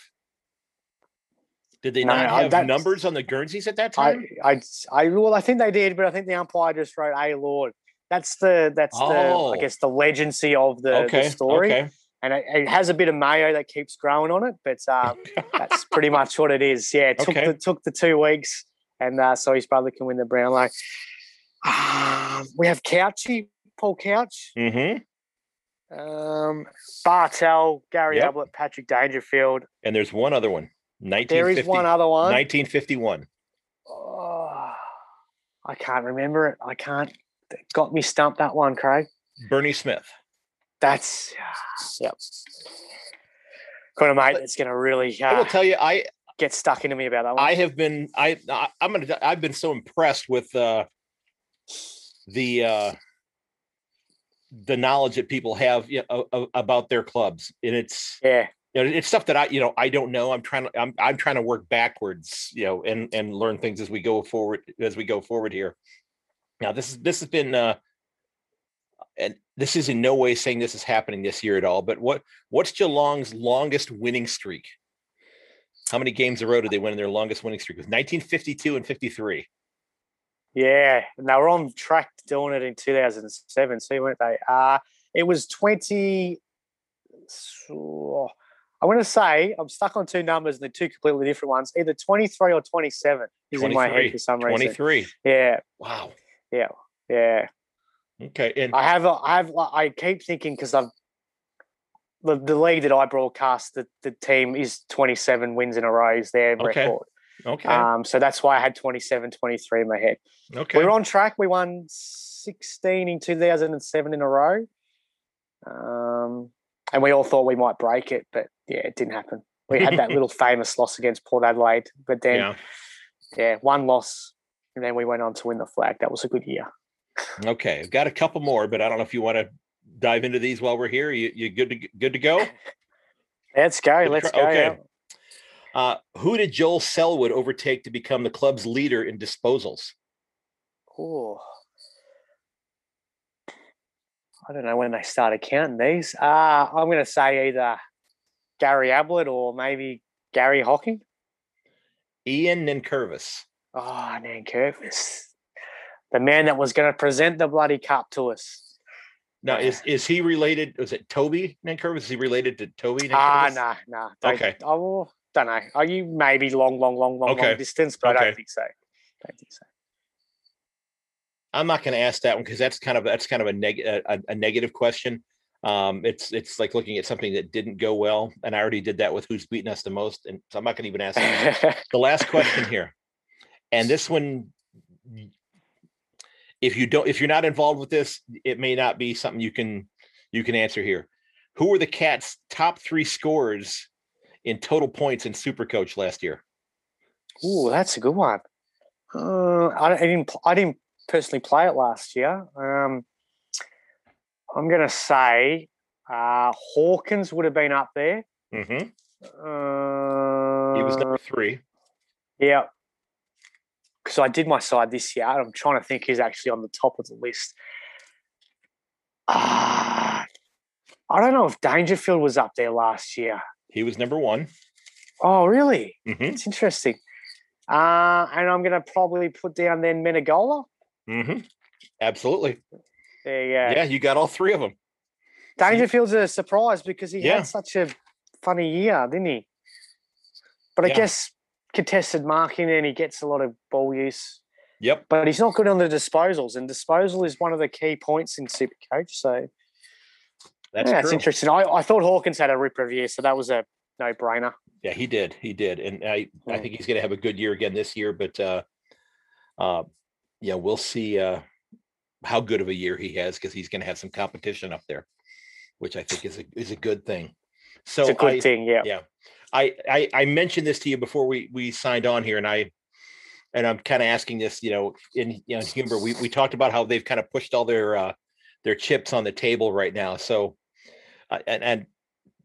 Did they No, not have that's- numbers on the Guernseys at that time? I, I, well, I think they did, but I think the umpire just wrote "A Lord." That's the, that's the, Oh. I guess, the legacy of the, okay, the story, okay. and it, it has a bit of mayo that keeps growing on it, but um, that's pretty much what it is. Yeah, it took Okay. the took the two weeks, and uh, so his brother can win the Brownlow. Um, we have Couchy, Paul Couch, hmm um, Bartel, Gary Yep. Ablett, Patrick Dangerfield. And there's one other one. There 1950, is one other one. 1951. Oh, I can't remember it. I can't. It got me stumped that one, Craig. Bernie Smith. That's yep. Got a mate it's going to really I will uh, tell you, I get stuck into me about that one. I have been I I- I'm gonna I've been so impressed with uh the uh the knowledge that people have you know, about their clubs. And it's yeah, you know it's stuff that I you know I don't know. I'm trying to I'm I'm trying to work backwards you know and and learn things as we go forward as we go forward here. Now this is this has been uh and this is in no way saying this is happening this year at all but what what's Geelong's longest winning streak? How many games in a row did they win in their longest winning streak? It was 1952 and 53. Yeah, and they were on track doing it in 2007. See, weren't they? Uh, it was 20. So, I want to say I'm stuck on two numbers and they're two completely different ones. Either 23 or 27 is in my head for some reason. 23. Yeah. Wow. Yeah. Yeah. Okay. And I have, I have, I keep thinking because I've the, the league that I broadcast, the, the team is 27 wins in a row is their Okay. record. Okay. Um, so that's why I had 27, 23 in my head. okay. We were on track. We won 16 in 2007 in a row. Um, and we all thought we might break it, but yeah, it didn't happen. We had that little famous loss against Port Adelaide, but then, yeah. yeah, one loss. And then we went on to win the flag. That was a good year. Okay. I've got a couple more, but I don't know if you want to dive into these while we're here. You you good to good to go? Let's go. Let's go. okay. Uh, who did Joel Selwood overtake to become the club's leader in disposals? Oh. I don't know when they started counting these. Uh, I'm going to say either Gary Ablett or maybe Gary Hocking. Ian Nankervis. Oh, Nankervis. The man that was going to present the bloody cup to us. Now, is is he related? Was it Toby Nankervis? Is he related to Toby? Ah, Nankervis? nah, nah. Okay. Oh, don't know. Are you maybe long, long, long, long, Okay. long distance? But I don't think so. Don't think so. I'm not going to ask that one because that's kind of that's kind of a, neg- a, a negative question. Um, it's it's like looking at something that didn't go well, and I already did that with who's beaten us the most, and so I'm not going to even ask the last question here, and this one, if you don't, if you're not involved with this, it may not be something you can you can answer here. Who were the Cats' top three scorers in total points in Supercoach last year? Ooh, that's a good one. Uh, I, I didn't. I didn't personally play it last year. Um, I'm going to say uh, Hawkins would have been up there. Mm-hmm. Uh, He was number three. Yeah. Because I did my side this year. I'm trying to think who's actually on the top of the list. Ah, I don't know if Dangerfield was up there last year. He was number one. Oh, really? Mm-hmm. It's interesting. Uh, and I'm going to probably put down then Menegola. Mm-hmm. Absolutely. There you go. Yeah, you got all three of them. Dangerfield's a surprise because he Yeah. had such a funny year, didn't he? But I Yeah. guess contested marking and he gets a lot of ball use. Yep. but he's not good on the disposals, and disposal is one of the key points in Supercoach. So That's yeah, it's interesting. I, I thought Hawkins had a rip review, so that was a no brainer. Yeah, he did. He did, and I I Mm. think he's going to have a good year again this year. But uh, uh, yeah, we'll see uh, how good of a year he has because he's going to have some competition up there, which I think is a is a good thing. So It's a good I, thing, yeah. yeah, I, I I mentioned this to you before we we signed on here, and I and I'm kind of asking this, you know, in you know, humor. We we talked about how they've kind of pushed all their uh, their chips on the table right now. So, and and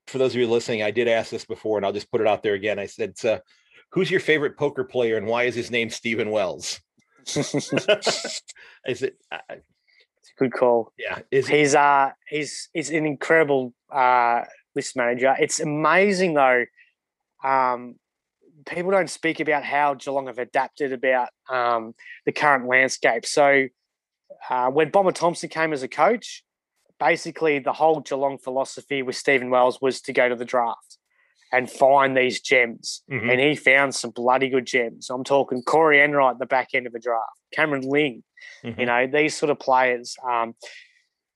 for those of you listening, I did ask this before, and I'll just put it out there again. I said, uh, "Who's your favorite poker player, and why is his name Stephen Wells?" is it? Uh, It's a good call. yeah. Is it? He's uh he's he's an incredible uh list manager. It's amazing though. Um people don't speak about how Geelong have adapted about um the current landscape. So uh, when Bomber Thompson came as a coach, basically the whole Geelong philosophy with Stephen Wells was to go to the draft and find these gems. Mhm. And he found some bloody good gems. I'm talking Corey Enright at the back end of the draft, Cameron Ling, Mhm. you know, these sort of players. Um,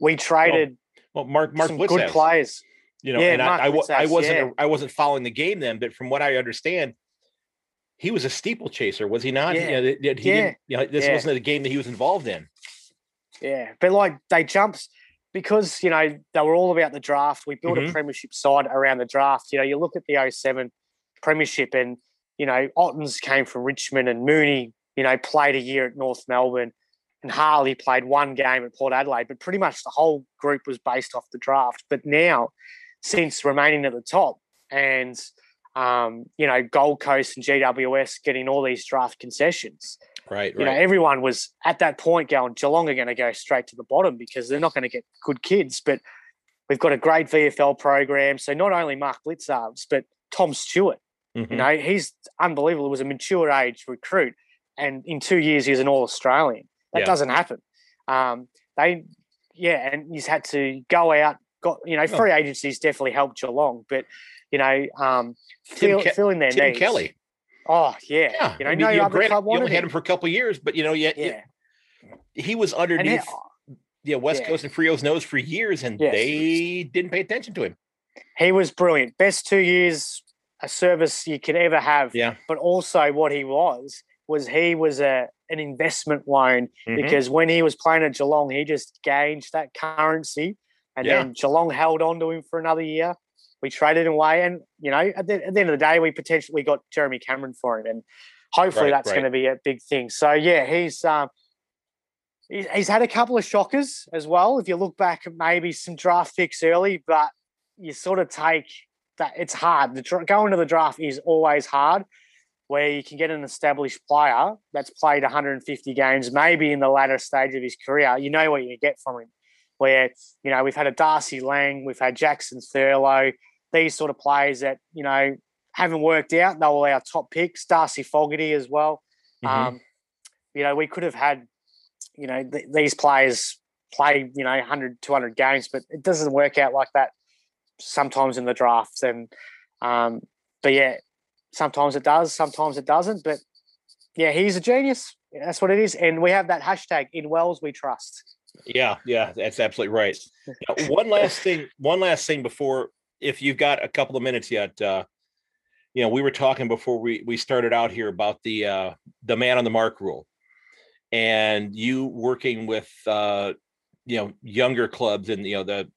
we traded well, Mark Mark some Blitz good has, players. you know, Yeah, and I, Mark I, wa- I wasn't yeah. I wasn't following the game then, but from what I understand, he was a steeplechaser, was he not? Yeah. You know, he Yeah. you know, this wasn't a game that he was involved in. Yeah, but like they jumped because you know they were all about the draft. We built Mhm. a premiership side around the draft. You know, you look at the 07 premiership, and you know Ottens came from Richmond, and Mooney, you know, played a year at North Melbourne, and Harley played one game at Port Adelaide. But pretty much the whole group was based off the draft. But now, since remaining at the top, and um, you know Gold Coast and GWS getting all these draft concessions, Right, you know, everyone was at that point going, Geelong are going to go straight to the bottom because they're not going to get good kids. But we've got a great VFL program. So not only Mark Blicavs, but Tom Stewart, Mhm. You know, he's unbelievable. He was a mature age recruit, and in two years he's an All Australian. That Yeah. doesn't happen. Um, they, yeah, and he's had to go out. Got you know, Oh. free agencies definitely helped Geelong, but you know, um, fill, Ke- filling their Tim needs. Kelly. Oh yeah, Yeah, you know, I mean, you know, other granted, club you only had him. for a couple of years, but you know, yet Yeah, he was and he, underneath yeah West yeah. Coast and Freo's nose for years, and Yes. they didn't pay attention to him. he was brilliant. Best two years a service you could ever have. Yeah, But also, what he was was he was a an investment loan Mhm. because when he was playing at Geelong, he just gauged that currency, and Yeah. then Geelong held on to him for another year. We traded him away, and you know, at the, at the end of the day, we potentially got Jeremy Cameron for him, and hopefully Right, that's right. going to be a big thing. So yeah, he's um, he's, he's had a couple of shockers as well. If you look back at maybe some draft picks early, but you sort of take that it's hard. The going to the draft is always hard, where you can get an established player that's played 150 games, maybe in the latter stage of his career. You know what you get from him. Where you know we've had a Darcy Lang, we've had Jackson Thurlow, these sort of players that you know haven't worked out. They were our top picks. Darcy Fogarty as well. Mhm. Um, you know, we could have had, you know, th- these players play, you know, 100, 200 games, but it doesn't work out like that sometimes in the drafts. And, um, but yeah, sometimes it does, sometimes it doesn't. But yeah, he's a genius. That's what it is. And we have that hashtag in Wells we trust. yeah, yeah. That's absolutely right. Now, one last thing. One last thing before, if you've got a couple of minutes yet. Uh, you know, we were talking before we we started out here about the uh, the man on the mark rule, and you working with uh, you know younger clubs and you know the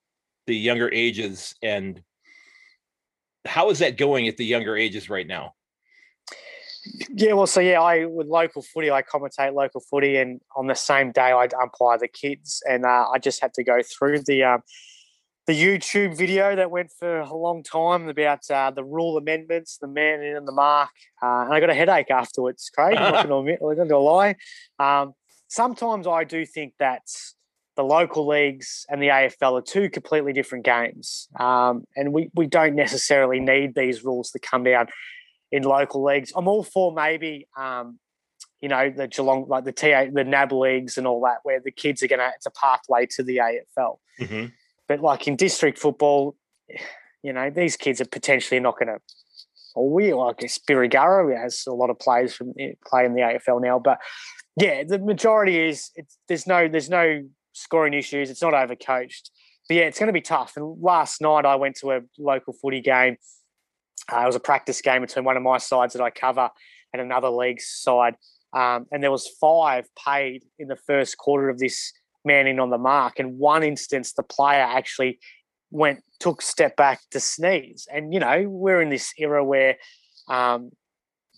the younger ages and how is that going at the younger ages right now? Yeah, well, so yeah, I with local footy, I commentate local footy, and on the same day, I'd umpire the kids, and uh, I just had to go through the um, the YouTube video that went for a long time about uh, the rule amendments, the man in the mark, uh, and I got a headache afterwards. Craig, I'm not going to lie. Um, sometimes I do think that the local leagues and the AFL are two completely different games, um, and we we don't necessarily need these rules to come down in local leagues. I'm all for maybe, um, you know, the Geelong, like the TA, the NAB leagues and all that, where the kids are going to, it's a pathway to the AFL. Mm-hmm. But like in district football, you know, these kids are potentially not going to, or we, like Spirigara has a lot of players from eh, play in the AFL now. But yeah, the majority is, there's no, there's no scoring issues. It's not overcoached. But yeah, it's going to be tough. And last night I went to a local footy game uh, it was a practice game between one of my sides that I cover and another league's side, um, and there was five paid in the first quarter of this man in on the mark. And one instance, the player actually went took step back to sneeze. And you know, we're in this era where um,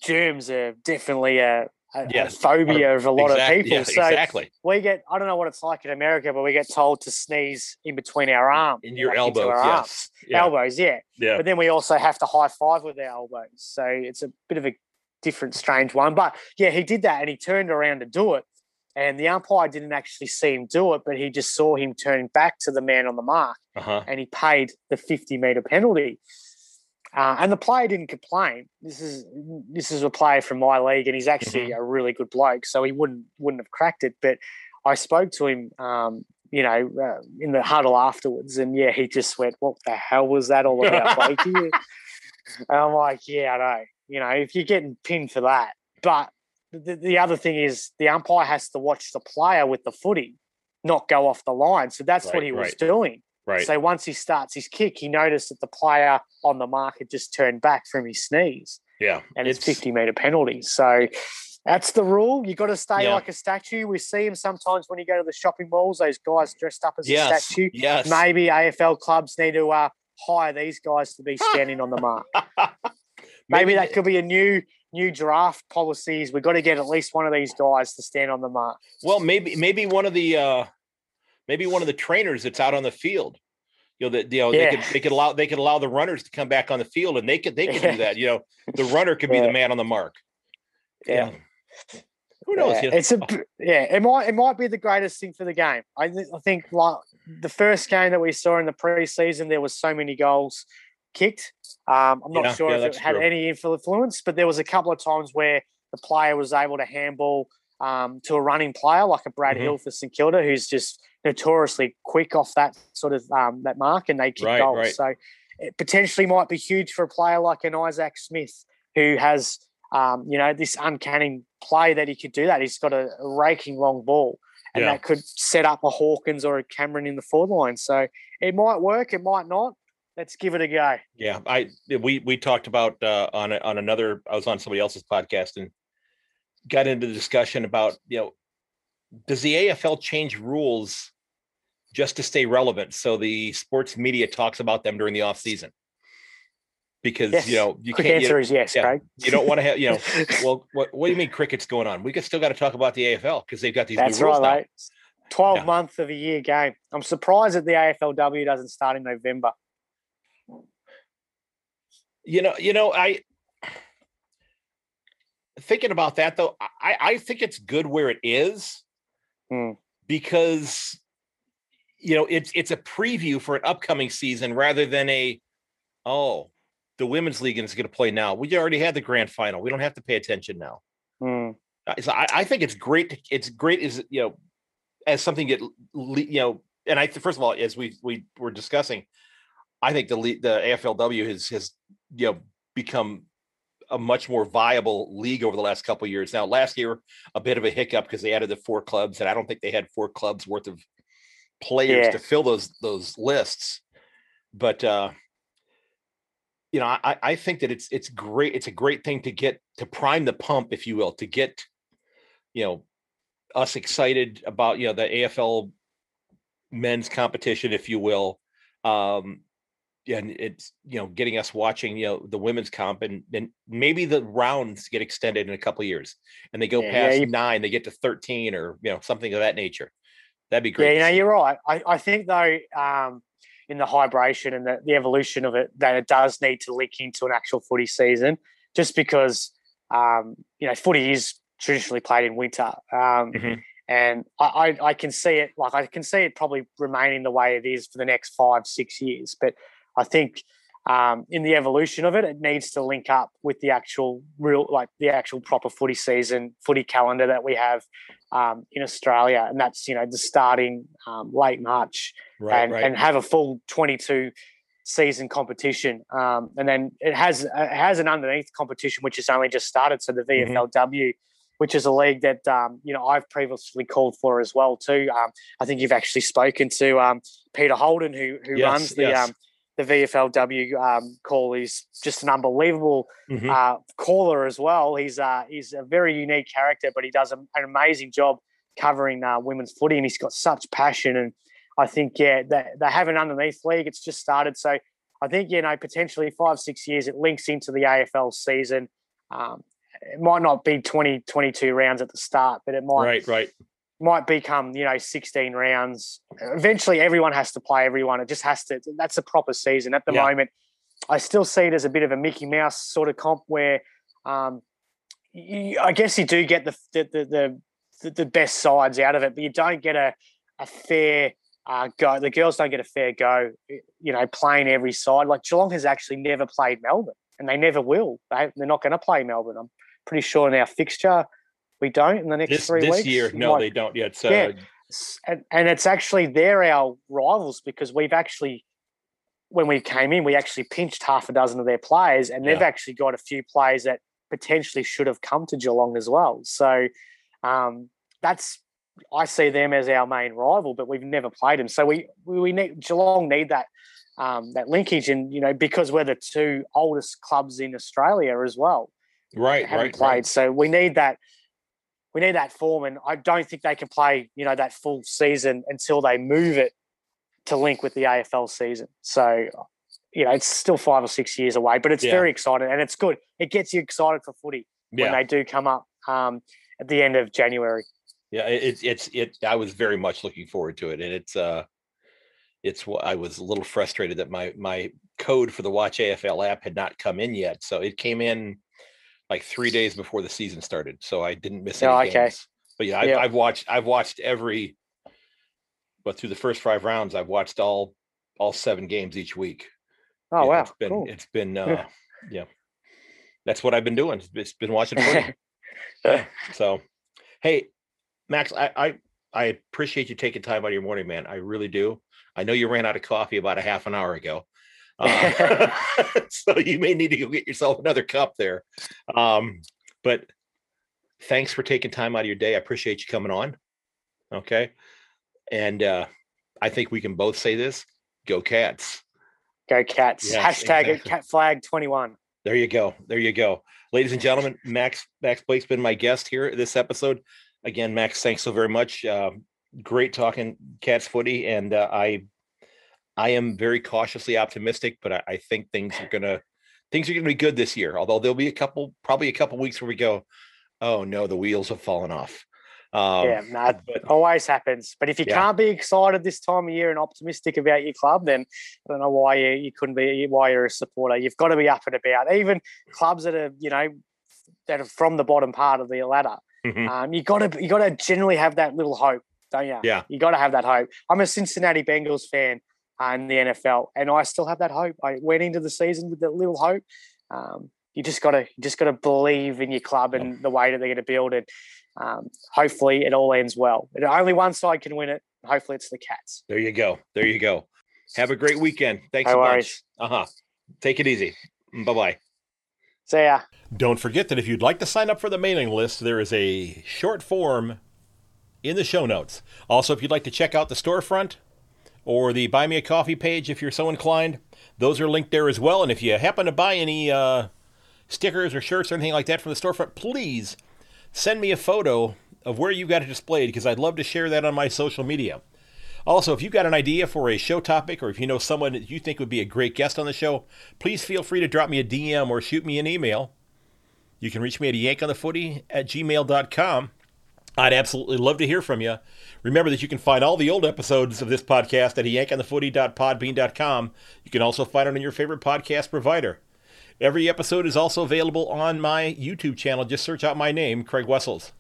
germs are definitely a, a, Yes. a phobia of a lot Exact- of people. yeah, so exactly. we get I don't know what it's like in America, but we get told to sneeze in between our arms, In your like elbows, yes. Yeah. elbows, yeah. yeah. But then we also have to high five with our elbows. So it's a bit of a different, strange one. But yeah, he did that and he turned around to do it. And the umpire didn't actually see him do it, but he just saw him turn back to the man on the mark Uh-huh. and he paid the 50 meter penalty. Uh, and the player didn't complain. This is this is a player from my league, and he's actually a really good bloke, so he wouldn't wouldn't have cracked it. But I spoke to him, um, you know, uh, in the huddle afterwards, and yeah, he just went, "What the hell was that all about, Blakey?" and I'm like, "Yeah, I know. You know, if you're getting pinned for that, but the, the other thing is the umpire has to watch the player with the footy, not go off the line. So that's what Right, he was right. doing. Right. So once he starts his kick, he noticed that the player on the mark had just turned back from his sneeze, yeah. and it's, 50 meter penalty. So that's the rule. You got to stay Yeah. like a statue. We see him sometimes when you go to the shopping malls. Those guys dressed up as a statue. Yes. Maybe AFL clubs need to uh, hire these guys to be standing on the mark. Maybe, that could be a new new draft policies. We've got to get at least one of these guys to stand on the mark. Well, maybe maybe one of the uh maybe one of the trainers that's out on the field. You know that you know Yeah. they could they could allow they could allow the runners to come back on the field and they could they could Yeah. do that. You know, the runner could be Yeah. the man on the mark. Yeah. Who knows? Yeah, you know? it's a yeah. It might it might be the greatest thing for the game. I, th- I think like the first game that we saw in the preseason, there was so many goals. Kicked. Um, I'm not Yeah, sure yeah, if it had true. any influence, but there was a couple of times where the player was able to handball um, to a running player like a Brad Mhm. Hill for St Kilda, who's just notoriously quick off that sort of um, that mark, and they kick Right, goals. right. So it potentially might be huge for a player like an Isaac Smith, who has um, you know this uncanny play that he could do that. He's got a, a raking long ball, and Yeah. that could set up a Hawkins or a Cameron in the forward line. So it might work, it might not. Let's give it a go. Yeah, I we we talked about uh, on on another. I was on somebody else's podcast and got into the discussion about you know does the AFL change rules just to stay relevant so the sports media talks about them during the off season because Yes. you know you Quick can't you, answer is yes, yeah. Craig. you don't want to have you know well what what do you mean cricket's going on we could still got to talk about the AFL because they've got these That's new rules right, now. Twelve Yeah. month of a year game. I'm surprised that the AFLW doesn't start in November. You know, you know, I thinking about that though, I, I think it's good where it is Hmm. because you know it's it's a preview for an upcoming season rather than a oh the women's league is going to play now. We already had the grand final. We don't have to pay attention now. Uh, So I, I think it's great. It's great as you know, as something that you know. And I first of all, as we we were discussing, I think the the AFLW has has you know become a much more viable league over the last couple of years. Now, last year a bit of a hiccup because they added the four clubs, and I don't think they had four clubs worth of players Yeah. to fill those those lists. But uh, you know, I, I think that it's it's great. It's a great thing to get to prime the pump, if you will, to get you know us excited about you know the AFL men's competition, if you will. Um, and it's you know getting us watching you know the women's comp and then maybe the rounds get extended in a couple of years and they go Yeah, yeah, past you- nine, they get to thirteen or you know something of that nature. That'd be great Yeah, you know see. you're right. I, I think though, um, in the hybridation and the, the evolution of it, that it does need to link into an actual footy season, just because um, you know footy is traditionally played in winter, um, Mhm. and I, I, I can see it. Like I can see it probably remaining the way it is for the next five, six years. But I think um, in the evolution of it, it needs to link up with the actual real, like the actual proper footy season, footy calendar that we have um, in Australia, and that's you know the starting um, late March right, and, right. and have a full 22 season competition, um, and then it has it has an underneath competition which has only just started. So the. VFLW, which is a league that um, you know I've previously called for as well too. Um, I think you've actually spoken to um, Peter Holden who who Yes, runs the yes. The VFLW um, call. He's just an unbelievable Mhm. uh, caller as well. He's uh, he's a very unique character, but he does an amazing job covering uh, women's footy, and he's got such passion. And I think yeah, they, they have an underneath league. It's just started, so I think you know potentially five six years it links into the AFL season. Um, it might not be 20, 22 rounds at the start, but it might right, right. Might become you know 16 rounds. Eventually everyone has to play everyone. It just has to that's a proper season. At the Yeah. moment i still see it as a bit of a mickey mouse sort of comp where um you, i guess you do get the the, the the the best sides out of it but you don't get a a fair uh, go. The girls don't get a fair go you know playing every side. Like geelong has actually never played melbourne and they never will. They, they're not going to play melbourne i'm pretty sure in our fixture we don't in the next This three this weeks This year, no, might- they don't yet. So Yeah. And, and it's actually they're our rivals because we've actually when we came in we actually pinched half a dozen of their players and they've Yeah. actually got a few players that potentially should have come to Geelong as well so um, that's I see them as our main rival but we've never played them so we we, we need Geelong need that um, that linkage and you know because we're the two oldest clubs in Australia as well right, haven't right, played. right. So we need that. We need that form, and I don't think they can play, you know, that full season until they move it to link with the AFL season. So, you know, it's still five or six years away, but it's Yeah. very exciting and it's good. It gets you excited for footy when Yeah, they do come up um, at the end of January. yeah. it- It's it's it. I was very much looking forward to it, and it's uh, it's I was a little frustrated that my my code for the Watch AFL app had not come in yet. So it came in like three days before the season started, so I didn't miss any Oh, okay. games. But yeah, I've, Yeah. I've watched I've watched every. But through the first five rounds, I've watched all all seven games each week. Oh yeah, wow, it's been cool. it's been uh, yeah, that's what I've been doing. It's been watching. Yeah. So, hey, Max, I, I I appreciate you taking time out of your morning, man. I really do. I know you ran out of coffee about a half an hour ago. Uh, so you may need to go get yourself another cup there. Um, but thanks for taking time out of your day. I appreciate you coming on. Okay. And uh, I think we can both say this go cats. Go cats. Yes, Hashtag exactly. cat flag 21. There you go. There you go. Ladies and gentlemen, Max Max Blake's been my guest here this episode. Again, Max, thanks so very much. Uh, great talking cats footy, and uh, I I am very cautiously optimistic, but I, I think things are gonna things are gonna be good this year. Although there'll be a couple, probably a couple weeks where we go, oh no, the wheels have fallen off. Um, yeah, nah, but always happens. But if you Yeah. can't be excited this time of year and optimistic about your club, then I don't know why you, you couldn't be why you're a supporter. You've got to be up and about. Even clubs that are you know that are from the bottom part of the ladder, mhm, um, you got to you got to generally have that little hope, don't you? Yeah. you got to have that hope. I'm a Cincinnati Bengals fan in the NFL, and I still have that hope. I went into the season with that little hope. Um, you just got to you just got to believe in your club and the way that they're going to build it. Um, hopefully, it all ends well. And only one side can win it. Hopefully, it's the Cats. there you go. There you go. Have a great weekend. Thanks No a bunch. worries. Uh huh. Take it easy. Bye bye. See ya. Don't forget that if you'd like to sign up for the mailing list, there is a short form in the show notes. Also, if you'd like to check out the storefront or the Buy Me a Coffee page, if you're so inclined, those are linked there as well. And if you happen to buy any uh, stickers or shirts or anything like that from the storefront, please send me a photo of where you got it displayed because I'd love to share that on my social media. Also, if you've got an idea for a show topic or if you know someone that you think would be a great guest on the show, please feel free to drop me a DM or shoot me an email. You can reach me at yankonthefooty at gmail.com. I'd absolutely love to hear from you. Remember that you can find all the old episodes of this podcast at yankonthefooty.podbean.com. You can also find it on your favorite podcast provider. Every episode is also available on my YouTube channel. Just search out my name, Craig Wessels.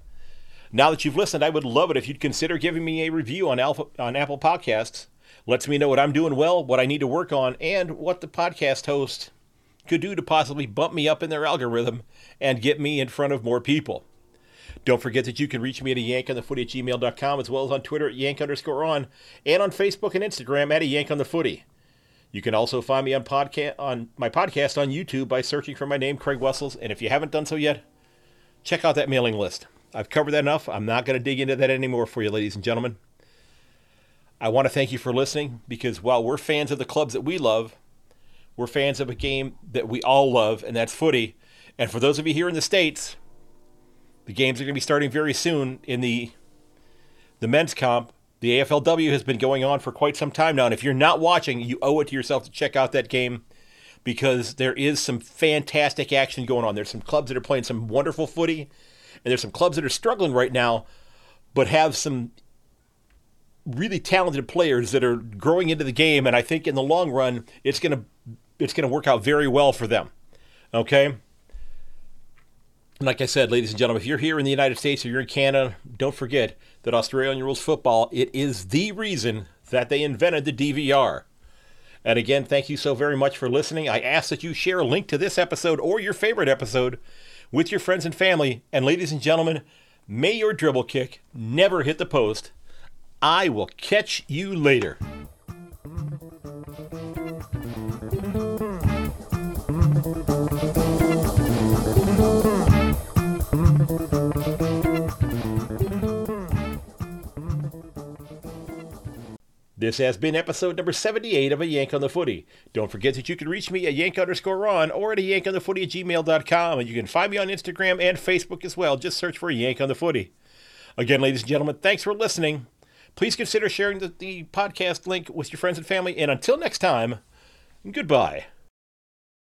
Now that you've listened, I would love it if you'd consider giving me a review on Alpha, on Apple Podcasts. Lets me know what I'm doing well, what I need to work on, and what the podcast host could do to possibly bump me up in their algorithm and get me in front of more people. Don't forget that you can reach me at a yankonthefooty at gmail.com as well as on Twitter at yank underscore on and on Facebook and Instagram at a yank on the footy. You can also find me on podcast on my podcast on YouTube by searching for my name, Craig Wessels. And if you haven't done so yet, check out that mailing list. I've covered that enough. I'm not going to dig into that anymore for you, ladies and gentlemen. I want to thank you for listening because while we're fans of the clubs that we love, we're fans of a game that we all love, and that's footy. And for those of you here in the States, the games are going to be starting very soon in the the men's comp. The AFLW has been going on for quite some time now, and if you're not watching, you owe it to yourself to check out that game because there is some fantastic action going on. There's some clubs that are playing some wonderful footy, and there's some clubs that are struggling right now, but have some really talented players that are growing into the game. And I think in the long run, it's gonna it's gonna work out very well for them. Okay. And like I said, ladies and gentlemen, if you're here in the United States or you're in Canada, don't forget that Australian rules football, it is the reason that they invented the DVR. And again, thank you so very much for listening. I ask that you share a link to this episode or your favorite episode with your friends and family. And ladies and gentlemen, may your dribble kick never hit the post. I will catch you later. This has been episode number 78 of A Yank on the Footy. Don't forget that you can reach me at yank underscore ron or at a yank on the footy at gmail.com. And you can find me on Instagram and Facebook as well. Just search for A Yank on the Footy. Again, ladies and gentlemen, thanks for listening. Please consider sharing the, the podcast link with your friends and family. And until next time, goodbye.